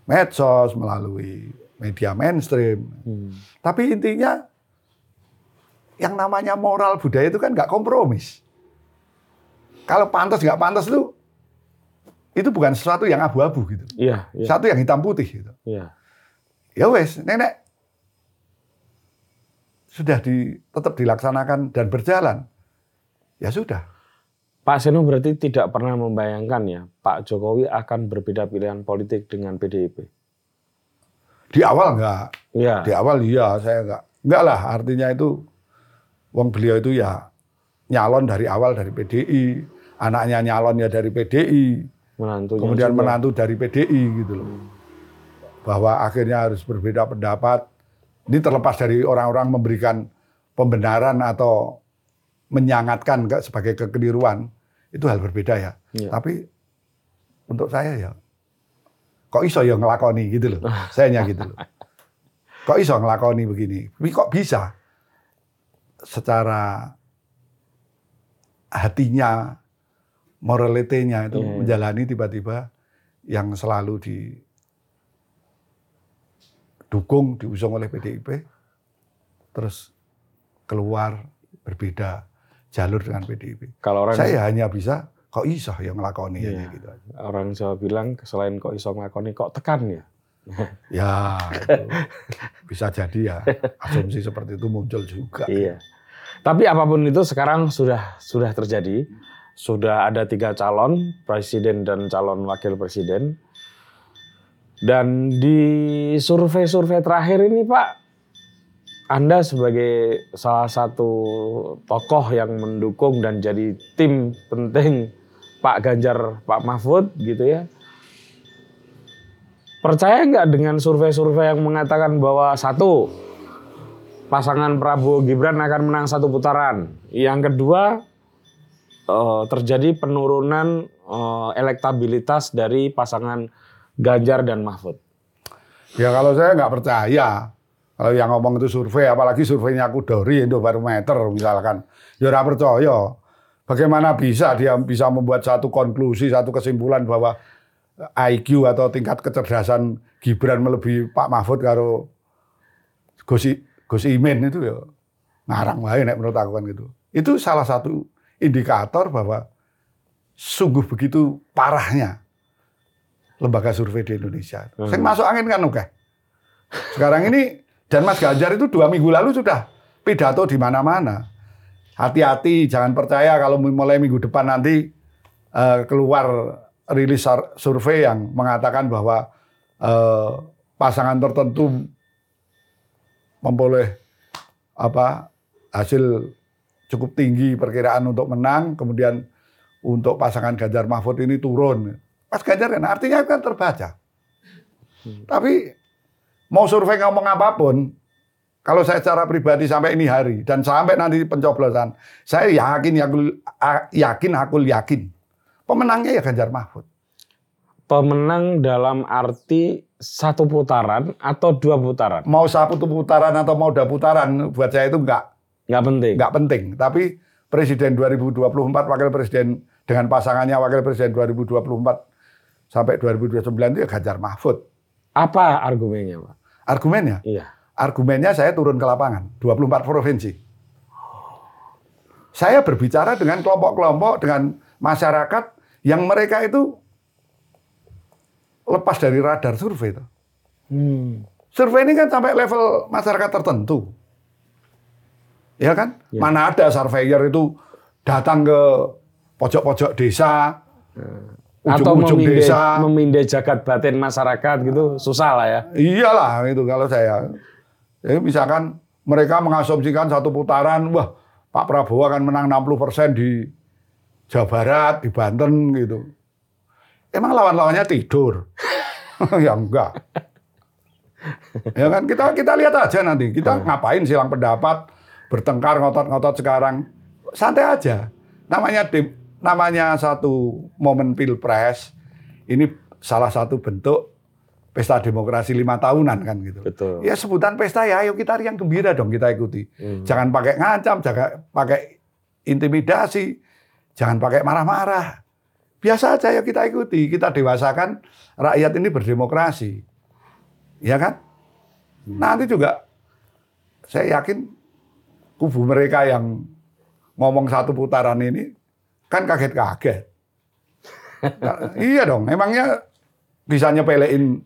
medsos, melalui media mainstream. Hmm. Tapi intinya yang namanya moral budaya itu kan nggak kompromis. Kalau pantas nggak pantas itu itu bukan sesuatu yang abu-abu gitu. Iya, iya. Satu yang hitam putih gitu. Iya. Ya wes, nenek sudah di, tetap dilaksanakan dan berjalan. Ya sudah. Pak Seno berarti tidak pernah membayangkan ya Pak Jokowi akan berbeda pilihan politik dengan PDIP. Di awal enggak, Iya. Di awal iya, saya enggak. Enggak lah, artinya itu wong beliau itu ya nyalon dari awal dari PDI, anaknya nyalon ya dari PDI, Menantunya kemudian juga. menantu dari PDI gitu loh. Bahwa akhirnya harus berbeda pendapat. Ini terlepas dari orang-orang memberikan pembenaran atau menyangatkan ke- sebagai kekeliruan, itu hal berbeda ya. Iya. Tapi untuk saya ya kok iso ya ngelakoni gitu loh. Sayanya gitu loh. Kok iso ngelakoni begini? Tapi kok bisa secara hatinya, moralitenya itu Iya. menjalani tiba-tiba yang selalu didukung, diusung oleh PDIP, terus keluar berbeda jalur dengan PDIP. Kalau orang Saya hanya bisa kok iso yang ngelakoni Iya. gitu. aja. orang Jawa bilang selain kok iso nglakoni kok tekan ya. Ya, itu bisa jadi ya asumsi seperti itu muncul juga. Iya. Tapi apa pun itu sekarang sudah sudah terjadi. Sudah ada tiga calon, presiden dan calon wakil presiden. Dan di survei-survei terakhir ini Pak, Anda sebagai salah satu tokoh yang mendukung dan jadi tim penting Pak Ganjar, Pak Mahfud gitu ya. Percaya nggak dengan survei-survei yang mengatakan bahwa satu, pasangan Prabowo Gibran akan menang satu putaran. Yang kedua eh, terjadi penurunan eh, elektabilitas dari pasangan Ganjar dan Mahfud. Ya kalau saya nggak percaya. Kalau yang ngomong itu survei, apalagi surveinya Kudori, Indobarometer misalkan. Ya ora percaya. Bagaimana bisa dia bisa membuat satu konklusi, satu kesimpulan bahwa IQ atau tingkat kecerdasan Gibran melebihi Pak Mahfud karo Gus, Gus Imin itu ya ngarang wae nek menurut aku kan gitu. Itu salah satu indikator bahwa sungguh begitu parahnya lembaga survei di Indonesia. Hmm. Sing masuk angin kan oke. Sekarang ini dan Mas Ganjar itu dua minggu lalu sudah pidato di mana-mana. Hati-hati, jangan percaya kalau mulai minggu depan nanti eh, keluar rilis survei yang mengatakan bahwa eh, pasangan tertentu memperoleh apa hasil cukup tinggi perkiraan untuk menang, kemudian untuk pasangan Ganjar Mahfud ini turun. Mas Ganjar kan artinya kan terbaca. Tapi mau survei ngomong apa pun, kalau saya secara pribadi sampai ini hari dan sampai nanti pencoblosan, saya yakin yakin yakin aku yakin pemenangnya ya Ganjar Mahfud. Pemenang dalam arti satu putaran atau dua putaran? Mau satu putaran atau mau dua putaran, buat saya itu enggak Nggak penting. nggak penting. Tapi Presiden 2024, Wakil Presiden dengan pasangannya Wakil Presiden 2024 sampai 2029 itu ya Ganjar Mahfud. Apa argumennya, Pak? Argumennya? Iya. Argumennya saya turun ke lapangan, 24 provinsi. Saya berbicara dengan kelompok-kelompok, dengan masyarakat yang mereka itu lepas dari radar survei. Itu. Hmm. Survei ini kan sampai level masyarakat tertentu. Ya kan? Ya. Mana ada surveyor itu datang ke pojok-pojok desa, Atau ujung-ujung memindai, desa. memindai jagat batin masyarakat gitu, susah lah ya. Iyalah itu kalau saya. Jadi misalkan mereka mengasumsikan satu putaran, wah Pak Prabowo akan menang 60% di Jawa Barat, di Banten gitu. Emang lawan-lawannya tidur? ya enggak. ya kan kita kita lihat aja nanti. Kita ngapain silang pendapat, bertengkar ngotot-ngotot sekarang. Santai aja. Namanya namanya satu momen pilpres. Ini salah satu bentuk pesta demokrasi lima tahunan kan gitu. Betul. Ya sebutan pesta ya, ayo kita riang gembira dong kita ikuti. Hmm. Jangan pakai ngancam, jangan pakai intimidasi, jangan pakai marah-marah. Biasa aja ya kita ikuti, kita dewasakan rakyat ini berdemokrasi. Ya kan? Nanti juga saya yakin kubu mereka yang ngomong satu putaran ini kan kaget-kaget. Nah, iya dong, emangnya bisa nyepelein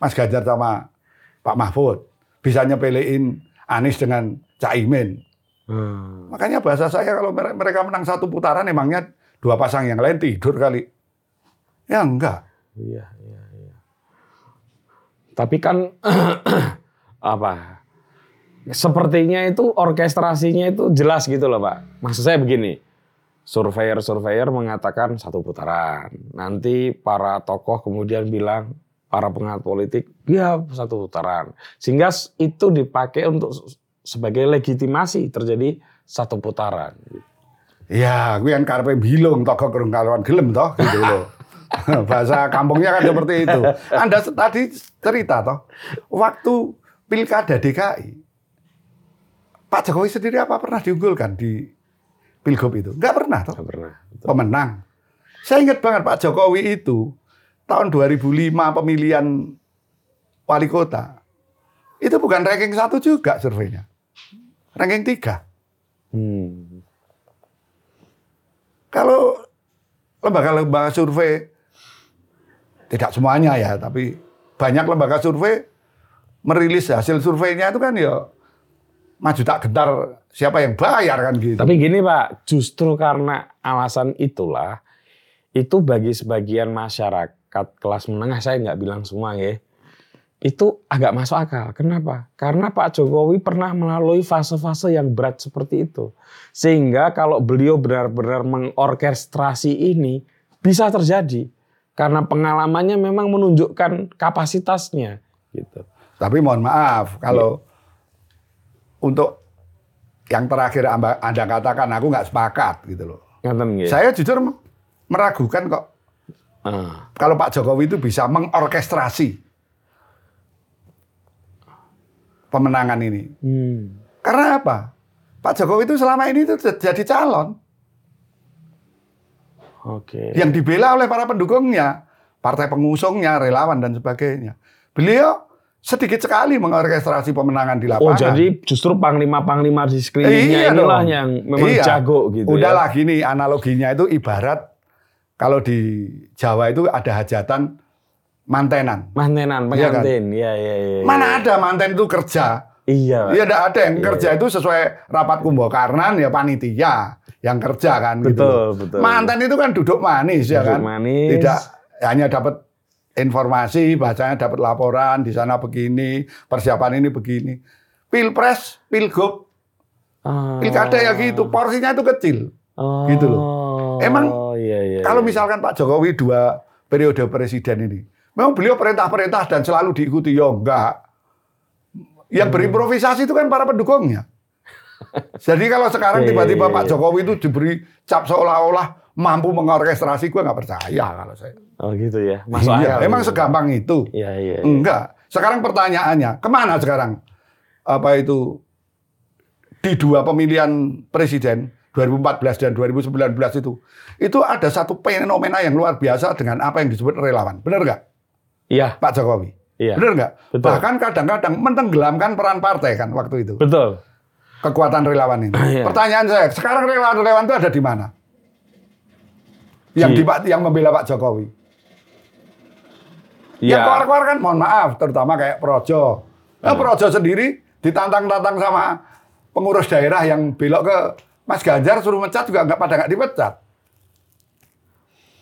Mas Ganjar sama Pak Mahfud, bisa nyepelein Anies dengan Caimin. Hmm. Makanya bahasa saya kalau mere- mereka menang satu putaran emangnya dua pasang yang lain tidur kali. Ya enggak. Iya, iya, iya. Tapi kan apa? Sepertinya itu orkestrasinya itu jelas gitu loh, Pak. Maksud saya begini. Surveyor-surveyor mengatakan satu putaran. Nanti para tokoh kemudian bilang para pengamat politik, ya satu putaran. Sehingga itu dipakai untuk sebagai legitimasi terjadi satu putaran. Ya, gue yang karpe bilung toh kerung karuan gelem toh gitu loh. Bahasa kampungnya kan seperti itu. Anda tadi cerita toh, waktu pilkada DKI, Pak Jokowi sendiri apa pernah diunggulkan di pilgub itu? Enggak pernah toh. Nggak pernah. Betul. pemenang. Saya ingat banget Pak Jokowi itu tahun 2005 pemilihan wali kota. Itu bukan ranking satu juga surveinya. Ranking tiga. Hmm. Kalau lembaga-lembaga survei, tidak semuanya ya, tapi banyak lembaga survei merilis hasil surveinya itu kan ya maju tak gentar siapa yang bayar kan gitu. Tapi gini Pak, justru karena alasan itulah, itu bagi sebagian masyarakat kelas menengah, saya nggak bilang semua ya, itu agak masuk akal. Kenapa? Karena Pak Jokowi pernah melalui fase-fase yang berat seperti itu. Sehingga kalau beliau benar-benar mengorkestrasi ini, bisa terjadi. Karena pengalamannya memang menunjukkan kapasitasnya. gitu. Tapi mohon maaf kalau untuk yang terakhir Anda, Anda katakan aku nggak sepakat gitu loh. Ngaten nggih? Saya jujur meragukan kok Ah, kalau Pak Jokowi itu bisa mengorkestrasi pemenangan ini. hmm. Karena apa? Pak Jokowi itu selama ini itu jadi calon Oke. yang dibela oleh para pendukungnya, partai pengusungnya, relawan dan sebagainya. Beliau sedikit sekali mengorkestrasi pemenangan di lapangan. Oh jadi justru panglima-panglima di sekelilingnya Iya inilah dong. yang memang Iya. jago gitu ya. Udahlah gini analoginya itu ibarat kalau di Jawa itu ada hajatan mantenan. Mantenan, Iya kan? pengantin. Iya, iya, iya. Mana ada manten itu kerja? Iya. Iya, enggak ada yang kerja itu sesuai rapat kumbakarnan ya panitia yang kerja kan gitu. Betul, betul. Mantan itu kan duduk manis ya Duduk kan. manis. Tidak hanya dapat informasi, bacanya dapat laporan di sana begini, persiapan ini begini. pilpres, pilgub, Oh. pilkada ya gitu, porsinya itu kecil. Oh, gitu Emang iya, iya, Kalau iya. misalkan Pak Jokowi dua periode presiden ini, memang beliau perintah-perintah dan selalu diikuti, ya enggak. Yang Hmm. berimprovisasi itu kan para pendukungnya. Jadi kalau sekarang tiba-tiba Pak. Jokowi itu diberi cap seolah-olah mampu mengorkestrasi, gue nggak percaya kalau saya. Oh gitu ya. Masuk Iya, akal emang gitu. segampang itu. Iya, iya. iya. Enggak. Sekarang pertanyaannya, ke mana sekarang? Apa itu di dua pemilihan presiden 2014 dan 2019 itu, itu ada satu fenomena yang luar biasa dengan apa yang disebut relawan. Benar nggak, Iya, Pak Jokowi? iya. Benar nggak? Bahkan kadang-kadang mentenggelamkan peran partai kan waktu itu. Betul. Kekuatan relawan ini. Iya. Pertanyaan saya, sekarang relawan-relawan itu ada di mana? Yang Di- yang membela Pak Jokowi. Yang Iya. keluar-keluar kan mohon maaf, terutama kayak Projo. Nah, Projo sendiri ditantang-tantang sama pengurus daerah yang belok ke Mas Ganjar suruh mecat juga nggak pada nggak dipecat.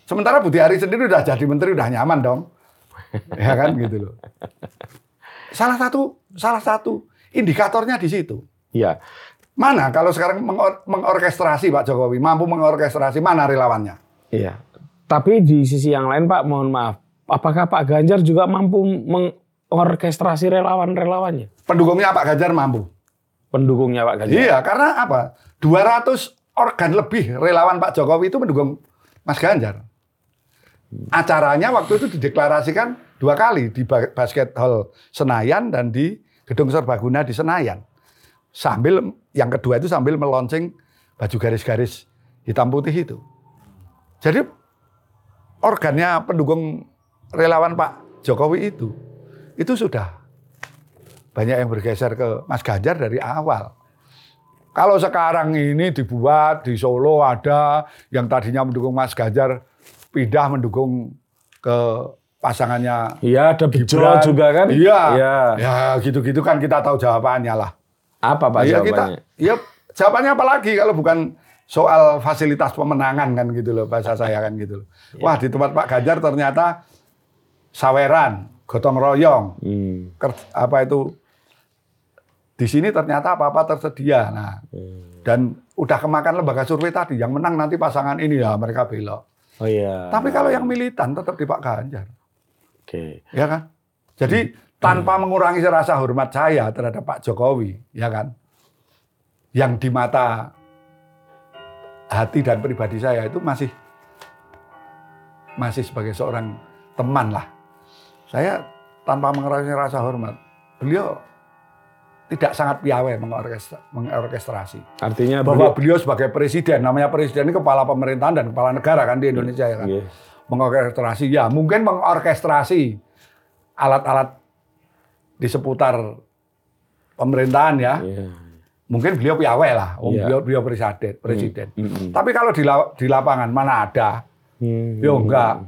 Sementara Budi Ari sendiri udah jadi menteri udah nyaman dong, ya kan gitu loh. Salah satu salah satu indikatornya di situ. Iya. Mana kalau sekarang mengor- mengorkestrasi Pak Jokowi mampu mengorkestrasi mana relawannya? Iya. Tapi di sisi yang lain Pak, mohon maaf. Apakah Pak Ganjar juga mampu mengorkestrasi relawan-relawannya? Pendukungnya Pak Ganjar mampu. Pendukungnya Pak Ganjar. Iya, karena apa? 200 organ lebih relawan Pak Jokowi itu mendukung Mas Ganjar. Acaranya waktu itu dideklarasikan dua kali di ba- basket hall Senayan dan di gedung Serbaguna di Senayan. Sambil yang kedua itu sambil melonceng baju garis-garis hitam putih itu. Jadi organnya pendukung relawan Pak Jokowi itu itu sudah banyak yang bergeser ke Mas Ganjar dari awal. Kalau sekarang ini dibuat di Solo ada yang tadinya mendukung Mas Ganjar pindah mendukung ke pasangannya Iya, ada Bejo juga kan? Iya. Iya. Ya gitu-gitu kan kita tahu jawabannya lah. Apa Pak Iya kita, jawabannya? ya jawabannya apa lagi kalau bukan soal fasilitas pemenangan kan gitu loh bahasa saya kan gitu loh. Iya. Wah di tempat Pak Ganjar ternyata saweran, gotong royong, Hmm. apa itu di sini ternyata apa-apa tersedia. Nah, Hmm. dan udah kemakan lembaga survei tadi yang menang nanti pasangan ini ya mereka belok. Oh iya. Tapi kalau yang militan tetap di Pak Ganjar, Oke. ya kan? Jadi tanpa mengurangi rasa hormat saya terhadap Pak Jokowi, ya kan? Yang di mata hati dan pribadi saya itu masih masih sebagai seorang teman lah. Saya tanpa mengurangi rasa hormat, beliau tidak sangat piawai mengorkestra- mengorkestrasi. Artinya Bahwa beliau- beliau sebagai presiden, namanya presiden ini kepala pemerintahan dan kepala negara kan di Indonesia ya kan Iya. mengorkestrasi ya mungkin mengorkestrasi alat-alat di seputar pemerintahan ya Iya. Mungkin beliau piawai lah oh, Iya. beliau beliau presiden presiden Mm-mm. tapi kalau di, la- di lapangan mana ada Hmm. yo enggak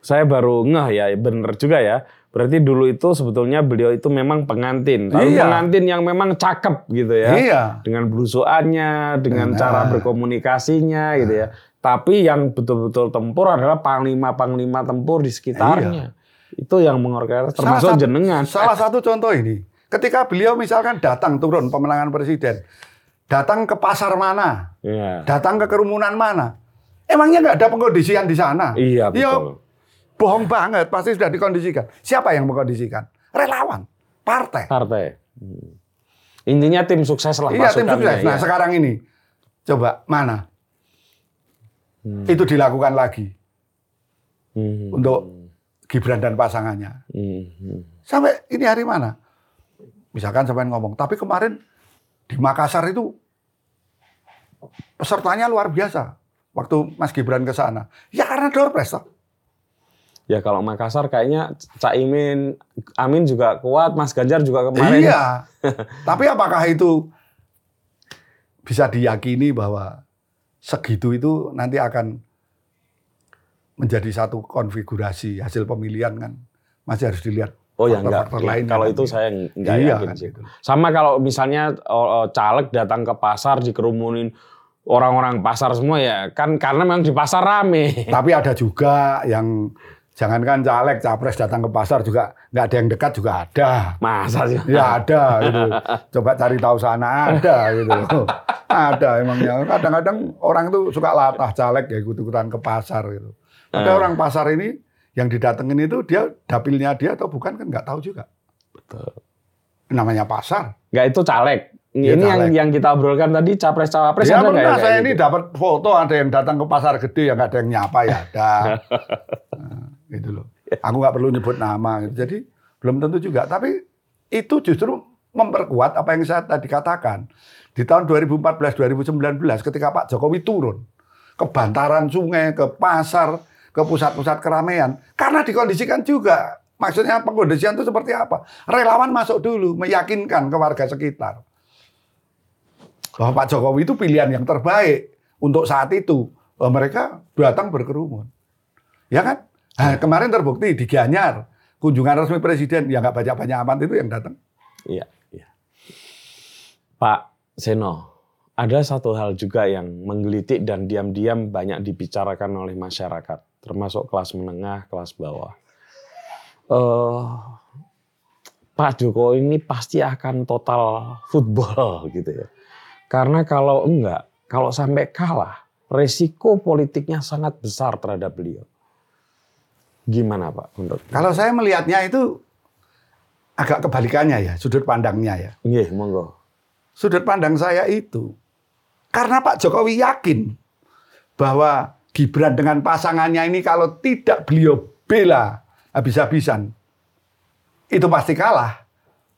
Saya baru ngeh ya, bener juga ya. Berarti dulu itu sebetulnya beliau itu memang pengantin. Tapi Iya. pengantin yang memang cakep gitu ya. iya Dengan belusuannya, dengan Nah. cara berkomunikasinya gitu ya. Tapi yang betul-betul tempur adalah panglima-panglima tempur di sekitarnya. Itu yang mengorkestrasi termasuk satu- jenengan. salah satu contoh ini ketika beliau misalkan datang turun pemenangan presiden datang ke pasar mana Iya. datang ke kerumunan mana emangnya nggak ada pengkondisian di sana Iya Ya, betul. bohong banget, pasti sudah dikondisikan. Siapa yang mengkondisikan? Relawan, partai. Partai. Hmm. Intinya tim sukses lah Iya, tim sukses. Nah, ya. sekarang ini coba mana? Hmm. Itu dilakukan lagi Hmm. untuk Gibran dan pasangannya. Hmm. Hmm. Sampai ini hari mana? Misalkan sampai ngomong, tapi kemarin di Makassar itu pesertanya luar biasa. Waktu Mas Gibran ke sana. Ya karena door press. toh. Ya kalau Makassar kayaknya Cak Imin, Amin juga kuat, Mas Ganjar juga kemarin. Iya. Tapi apakah itu bisa diyakini bahwa segitu itu nanti akan menjadi satu konfigurasi hasil pemilihan kan? Masih harus dilihat. Oh ya enggak. lainnya Kalau itu saya enggak Iya, yakin kan, sih. gitu. Sama kalau misalnya caleg datang ke pasar dikerumunin orang-orang pasar semua ya kan karena memang di pasar rame. Tapi ada juga yang jangankan caleg, capres datang ke pasar juga nggak ada yang dekat juga ada. Masa sih? Ya ada gitu. Coba cari tahu sana ada gitu. Ada emangnya. Kadang-kadang orang itu suka latah caleg ya ikut-ikutan ke pasar gitu. Ada Eh. orang pasar ini yang didatengin itu dia dapilnya dia atau bukan kan nggak tahu juga. Betul. Namanya pasar. Nggak itu caleg. Iya, Ini yang caleg. yang kita obrolkan tadi capres-cawapres ya ada pernah ya saya ini gitu? dapat foto ada yang datang ke pasar gede yang nggak ada yang nyapa ya ada. Nah, gitu loh. Aku nggak perlu nyebut nama. gitu. Jadi belum tentu juga. Tapi itu justru memperkuat apa yang saya tadi katakan. Di tahun 2014-2019 ketika Pak Jokowi turun ke bantaran sungai, ke pasar, ke pusat-pusat keramaian. Karena dikondisikan juga. Maksudnya pengkondisian itu seperti apa? Relawan masuk dulu, meyakinkan ke warga sekitar bahwa Pak Jokowi itu pilihan yang terbaik untuk saat itu. Mereka datang berkerumun. Ya kan? Nah, kemarin terbukti di Gianyar, kunjungan resmi presiden yang nggak banyak-banyak amat itu yang datang. Iya, iya. Pak Seno, ada satu hal juga yang menggelitik dan diam-diam banyak dibicarakan oleh masyarakat, termasuk kelas menengah, kelas bawah. Eh, Pak Jokowi ini pasti akan total football gitu ya. Karena kalau enggak, kalau sampai kalah, resiko politiknya sangat besar terhadap beliau. Gimana Pak menurut? Kalau saya melihatnya itu agak kebalikannya ya, sudut pandangnya ya. Nggih, monggo. Sudut pandang saya itu karena Pak Jokowi yakin bahwa Gibran dengan pasangannya ini kalau tidak beliau bela habis-habisan itu pasti kalah.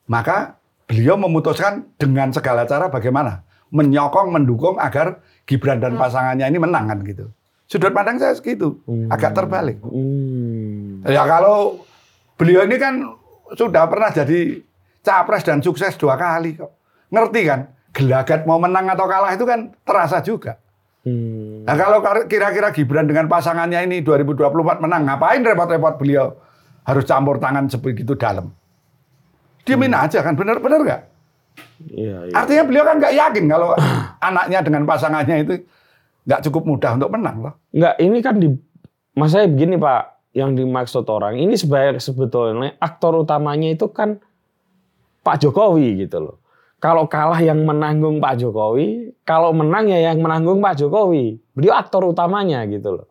Maka beliau memutuskan dengan segala cara bagaimana menyokong, mendukung agar Gibran dan pasangannya ini menang kan gitu. Sudut pandang saya segitu, agak terbalik. Hmm. Ya kalau beliau ini kan sudah pernah jadi capres dan sukses dua kali kok. Ngerti kan? Gelagat mau menang atau kalah itu kan terasa juga. Hmm. Nah kalau kira-kira Gibran dengan pasangannya ini 2024 menang, ngapain repot-repot beliau harus campur tangan sebegitu dalam? Diemin aja kan, bener-bener nggak? Iya, iya. Artinya beliau kan nggak yakin kalau anaknya dengan pasangannya itu nggak cukup mudah untuk menang loh. Enggak, ini kan di Mas saya begini Pak, yang dimaksud orang ini sebagai sebetulnya aktor utamanya itu kan Pak Jokowi gitu loh. Kalau kalah yang menanggung Pak Jokowi, kalau menang ya yang menanggung Pak Jokowi. Beliau aktor utamanya gitu loh.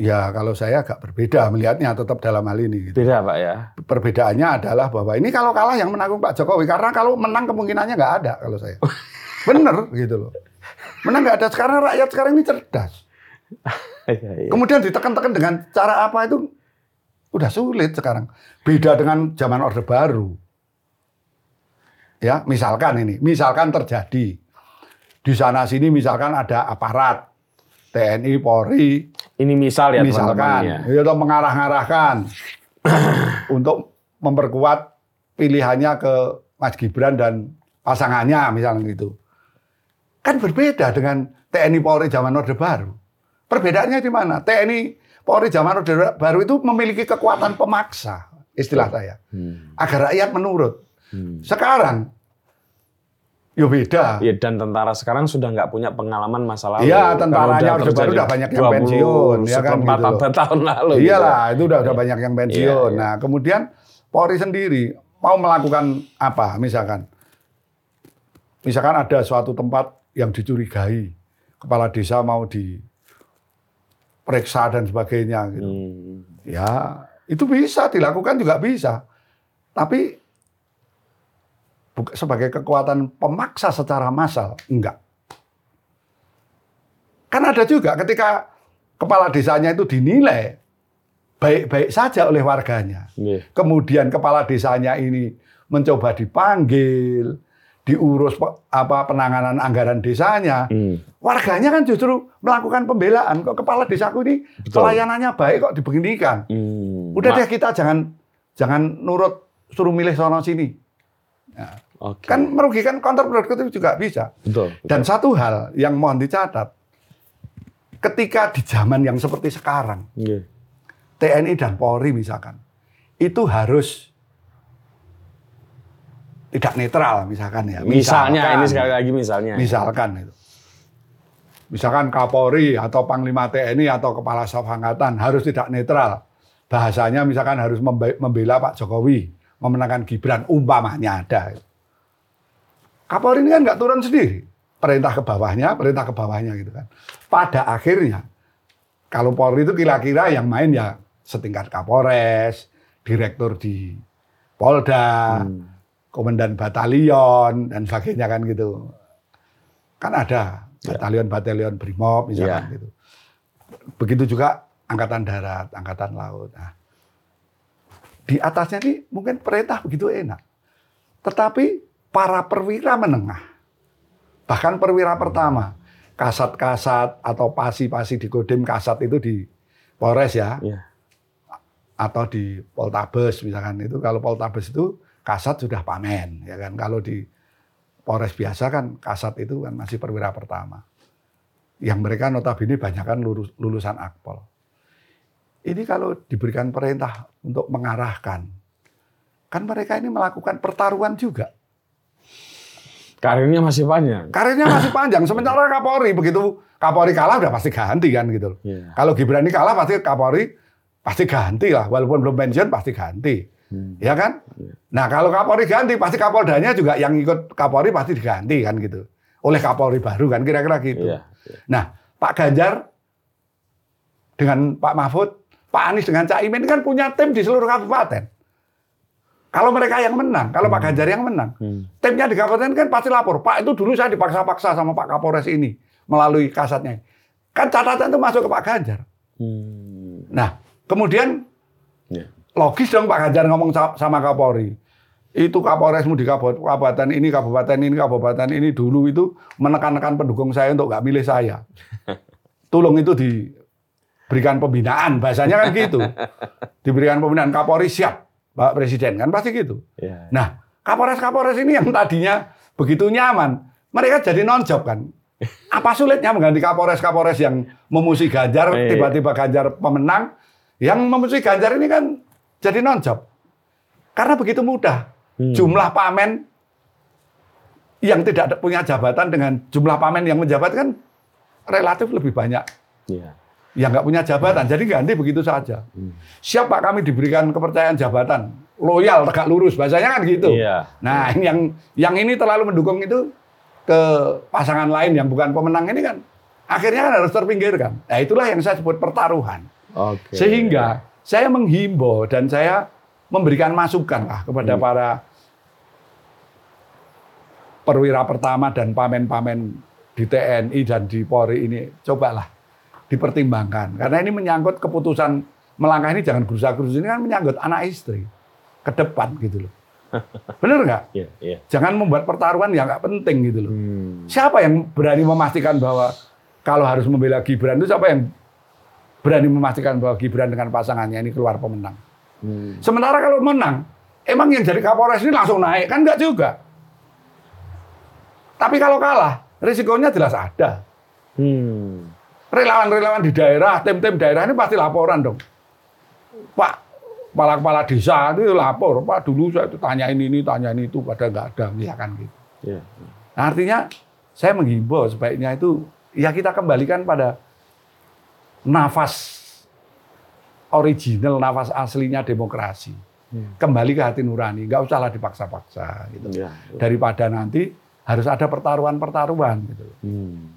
Ya kalau saya agak berbeda melihatnya tetap dalam hal ini. Gitu. Beda Pak ya. perbedaannya adalah bahwa ini kalau kalah yang menanggung Pak Jokowi karena kalau menang kemungkinannya nggak ada kalau saya bener gitu loh menang nggak ada sekarang rakyat sekarang ini cerdas Iya, iya. kemudian ditekan-tekan dengan cara apa itu udah sulit sekarang beda dengan zaman orde baru ya misalkan ini misalkan terjadi di sana sini misalkan ada aparat TNI Polri Ini misal ya misalkan teman-teman ya. itu mengarah-ngarahkan untuk memperkuat pilihannya ke Mas Gibran dan pasangannya misalnya gitu. Kan berbeda dengan TNI Polri zaman Orde Baru. Perbedaannya di mana? TNI Polri zaman Orde Baru itu memiliki kekuatan pemaksa, istilah saya, Hmm. agar rakyat menurut. Hmm. Sekarang, yo beda. Ya, dan tentara sekarang sudah nggak punya pengalaman masa lalu. Iya, tentaranya Orde Baru udah banyak yang 20, pensiun, ya kan, gitu tahun lalu. gitu. Iyalah, itu udah udah banyak yang pensiun. Iya, iya. Nah, kemudian Polri sendiri mau melakukan apa? Misalkan, misalkan ada suatu tempat yang dicurigai, kepala desa mau diperiksa dan sebagainya. Gitu. Hmm. Ya, itu bisa dilakukan juga bisa, tapi sebagai kekuatan pemaksa secara massal, enggak. Kan ada juga ketika kepala desanya itu dinilai baik-baik saja oleh warganya. Iya. Kemudian kepala desanya ini mencoba dipanggil, diurus apa penanganan anggaran desanya. Hmm. Warganya kan justru melakukan pembelaan. Kok kepala desaku ini Betul. pelayanannya baik kok dibeginikan. Hmm. Udah Ma- deh kita jangan jangan nurut suruh milih sono sini. Oke. Kan merugikan counterproductive juga bisa. betul. Dan satu hal yang mohon dicatat, ketika di zaman yang seperti sekarang, Iya. TNI dan Polri misalkan, itu harus tidak netral misalkan ya. Misalnya Misalkan. ini sekali lagi misalnya. Misalkan itu. misalkan Kapolri atau Panglima TNI atau Kepala Staf Angkatan harus tidak netral. Bahasanya misalkan harus membe- membela Pak Jokowi, memenangkan Gibran, umpamanya ada. Kapolri ini kan nggak turun sendiri. Perintah ke bawahnya, perintah ke bawahnya gitu kan. Pada akhirnya, kalau Polri itu kira-kira yang main ya setingkat Kapolres, direktur di Polda, komandan batalion, dan sebagainya kan gitu. Kan ada batalion-batalion Brimob misalkan Ya. gitu. Begitu juga Angkatan Darat, Angkatan Laut. Nah, di atasnya ini mungkin perintah begitu enak. Tetapi para perwira menengah, bahkan perwira pertama, kasat-kasat atau pasi-pasi di Kodim kasat itu di Polres ya, Iya. atau di Poltabes misalkan. Itu kalau Poltabes itu kasat sudah pamen ya kan? Kalau di Polres biasa kan kasat itu kan masih perwira pertama. Yang mereka notabene banyak kan lulus- lulusan akpol. Ini kalau diberikan perintah untuk mengarahkan kan mereka ini melakukan pertaruhan juga Karirnya masih panjang. karirnya masih panjang sementara Kapolri begitu Kapolri kalah udah pasti ganti kan gitu loh Iya. kalau Gibran ini kalah pasti Kapolri pasti ganti lah, walaupun belum pensiun pasti ganti, Hmm. ya kan? Iya. Nah kalau Kapolri ganti pasti Kapoldanya juga yang ikut Kapolri pasti diganti kan gitu, oleh Kapolri baru kan kira-kira gitu. Iya. Nah Pak Ganjar dengan Pak Mahfud, Pak Anies dengan Cak Imin kan punya tim di seluruh kabupaten. Kalau mereka yang menang, kalau Pak Ganjar yang menang, Hmm. timnya di kabupaten kan pasti lapor. Pak itu dulu saya dipaksa-paksa sama Pak Kapolres ini melalui kasatnya. Kan catatan itu masuk ke Pak Ganjar. Hmm. Nah, kemudian Iya. logis dong Pak Ganjar ngomong sa- sama Kapolri. Itu Kapolresmu di kabupaten kabupaten ini, kabupaten ini, kabupaten ini dulu itu menekan-nekan pendukung saya untuk nggak milih saya. Tolong itu diberikan pembinaan, bahasanya kan gitu. Diberikan pembinaan Kapolri siap, Pak Presiden kan pasti gitu. Iya. Nah, Kapolres-Kapolres ini yang tadinya begitu nyaman, mereka jadi non-job kan. Apa sulitnya mengganti Kapolres-Kapolres yang memusuhi Ganjar, Iya. tiba-tiba Ganjar pemenang, yang memusuhi Ganjar ini kan jadi non-job. Karena begitu mudah. Hmm. Jumlah pamen yang tidak punya jabatan dengan jumlah pamen yang menjabat kan relatif lebih banyak Iya. Yang nggak punya jabatan. Jadi ganti begitu saja. Hmm. Siap Pak kami diberikan kepercayaan jabatan, loyal, tegak lurus, bahasanya kan gitu. Iya. Nah, ini yang yang ini terlalu mendukung itu ke pasangan lain yang bukan pemenang ini kan akhirnya kan harus terpinggirkan. Nah, itulah yang saya sebut pertaruhan. Oke. Sehingga saya menghimbau dan saya memberikan masukan lah kepada para perwira pertama dan pamen-pamen di TNI dan di Polri ini cobalah dipertimbangkan karena ini menyangkut keputusan melangkah ini jangan gerusa-gerus ini kan menyangkut anak istri ke depan gitu loh. Bener nggak? Iya, iya. Jangan membuat pertaruhan yang nggak penting gitu loh. Hmm. Siapa yang berani memastikan bahwa kalau harus membela Gibran itu siapa yang berani memastikan bahwa Gibran dengan pasangannya ini keluar pemenang? Hmm. Sementara kalau menang, emang yang jadi Kapolres ini langsung naik kan enggak juga. Tapi kalau kalah, risikonya jelas ada. Hmm. Relawan-relawan di daerah, tim-tim daerah ini pasti laporan dong. Pak, kepala-kepala desa itu lapor, Pak dulu saya itu tanyain ini, tanyain itu, pada nggak ada, misalkan gitu. Iya. Nah, artinya saya menghimbau sebaiknya itu ya kita kembalikan pada nafas original, nafas aslinya demokrasi. Hmm. Kembali ke hati nurani, nggak usahlah dipaksa-paksa gitu. Iya. Daripada nanti harus ada pertaruhan-pertaruhan gitu. Hmm.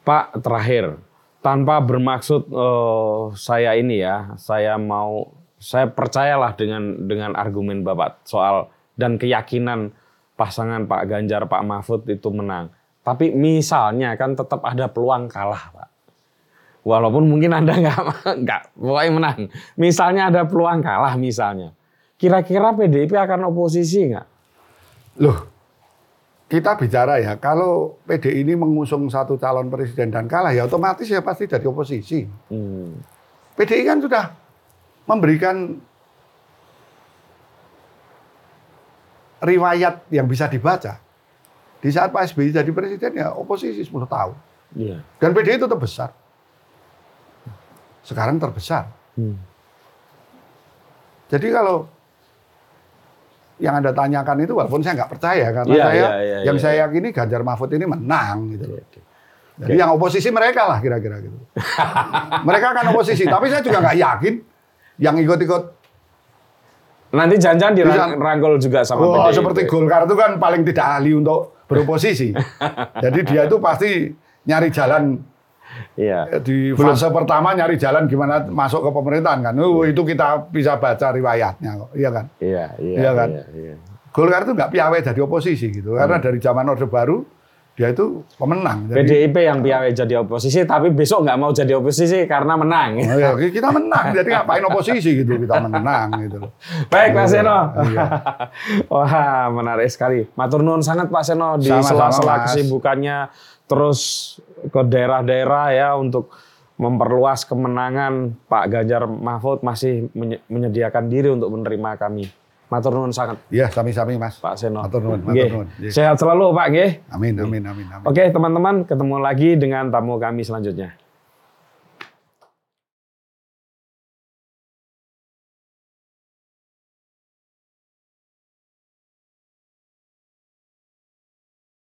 Pak, terakhir, tanpa bermaksud eh, saya ini ya, saya mau, saya percayalah dengan dengan argumen Bapak soal dan keyakinan pasangan Pak Ganjar, Pak Mahfud itu menang. Tapi misalnya kan tetap ada peluang kalah, Pak. Walaupun mungkin Anda nggak nggak pokoknya menang. Misalnya ada peluang kalah misalnya. Kira-kira PDIP akan oposisi nggak? Loh, kita bicara ya, kalau PD ini mengusung satu calon presiden dan kalah, ya otomatis ya pasti jadi oposisi. Hmm. PDI kan sudah memberikan riwayat yang bisa dibaca. Di saat Pak SBY jadi presiden ya oposisi 10 tahun. Iya. Dan PDI tetap besar. Sekarang terbesar. Hmm. Jadi kalau yang Anda tanyakan itu walaupun saya nggak percaya karena Iya, saya iya, iya, yang iya, saya iya. yakini Ganjar Mahfud ini menang gitu. loh. Jadi yang oposisi mereka lah kira-kira gitu. mereka kan oposisi, tapi saya juga nggak yakin yang ikut-ikut. Nanti jangan-jangan dirangkul juga sama Oh, PDIP. seperti Golkar itu kan paling tidak ahli untuk beroposisi. Jadi dia itu pasti nyari jalan Iya. di fase pertama nyari jalan gimana masuk ke pemerintahan kan. Oh, itu kita bisa baca riwayatnya kok, iya kan? Iya, iya. Iya kan? Iya, iya. Golkar itu nggak piawai jadi oposisi gitu, karena Hmm. dari zaman Orde Baru dia itu pemenang. Jadi, PDIP yang piawai jadi oposisi, tapi besok nggak mau jadi oposisi karena menang. Oh, ya, kita menang, jadi ngapain oposisi gitu, kita menang gitu loh. Baik Pak Seno. Iya. Wah menarik sekali. Matur nuwun sangat Pak Seno di sela-sela kesibukannya terus ke daerah-daerah ya untuk memperluas kemenangan Pak Ganjar Mahfud masih menye- menyediakan diri untuk menerima kami. Matur nuwun sangat Iya, sami-sami Mas. Pak Seno. Matur nuwun, matur nuwun. Sehat selalu Pak nggih. Amin, amin, amin, amin. Oke teman-teman ketemu lagi dengan tamu kami selanjutnya.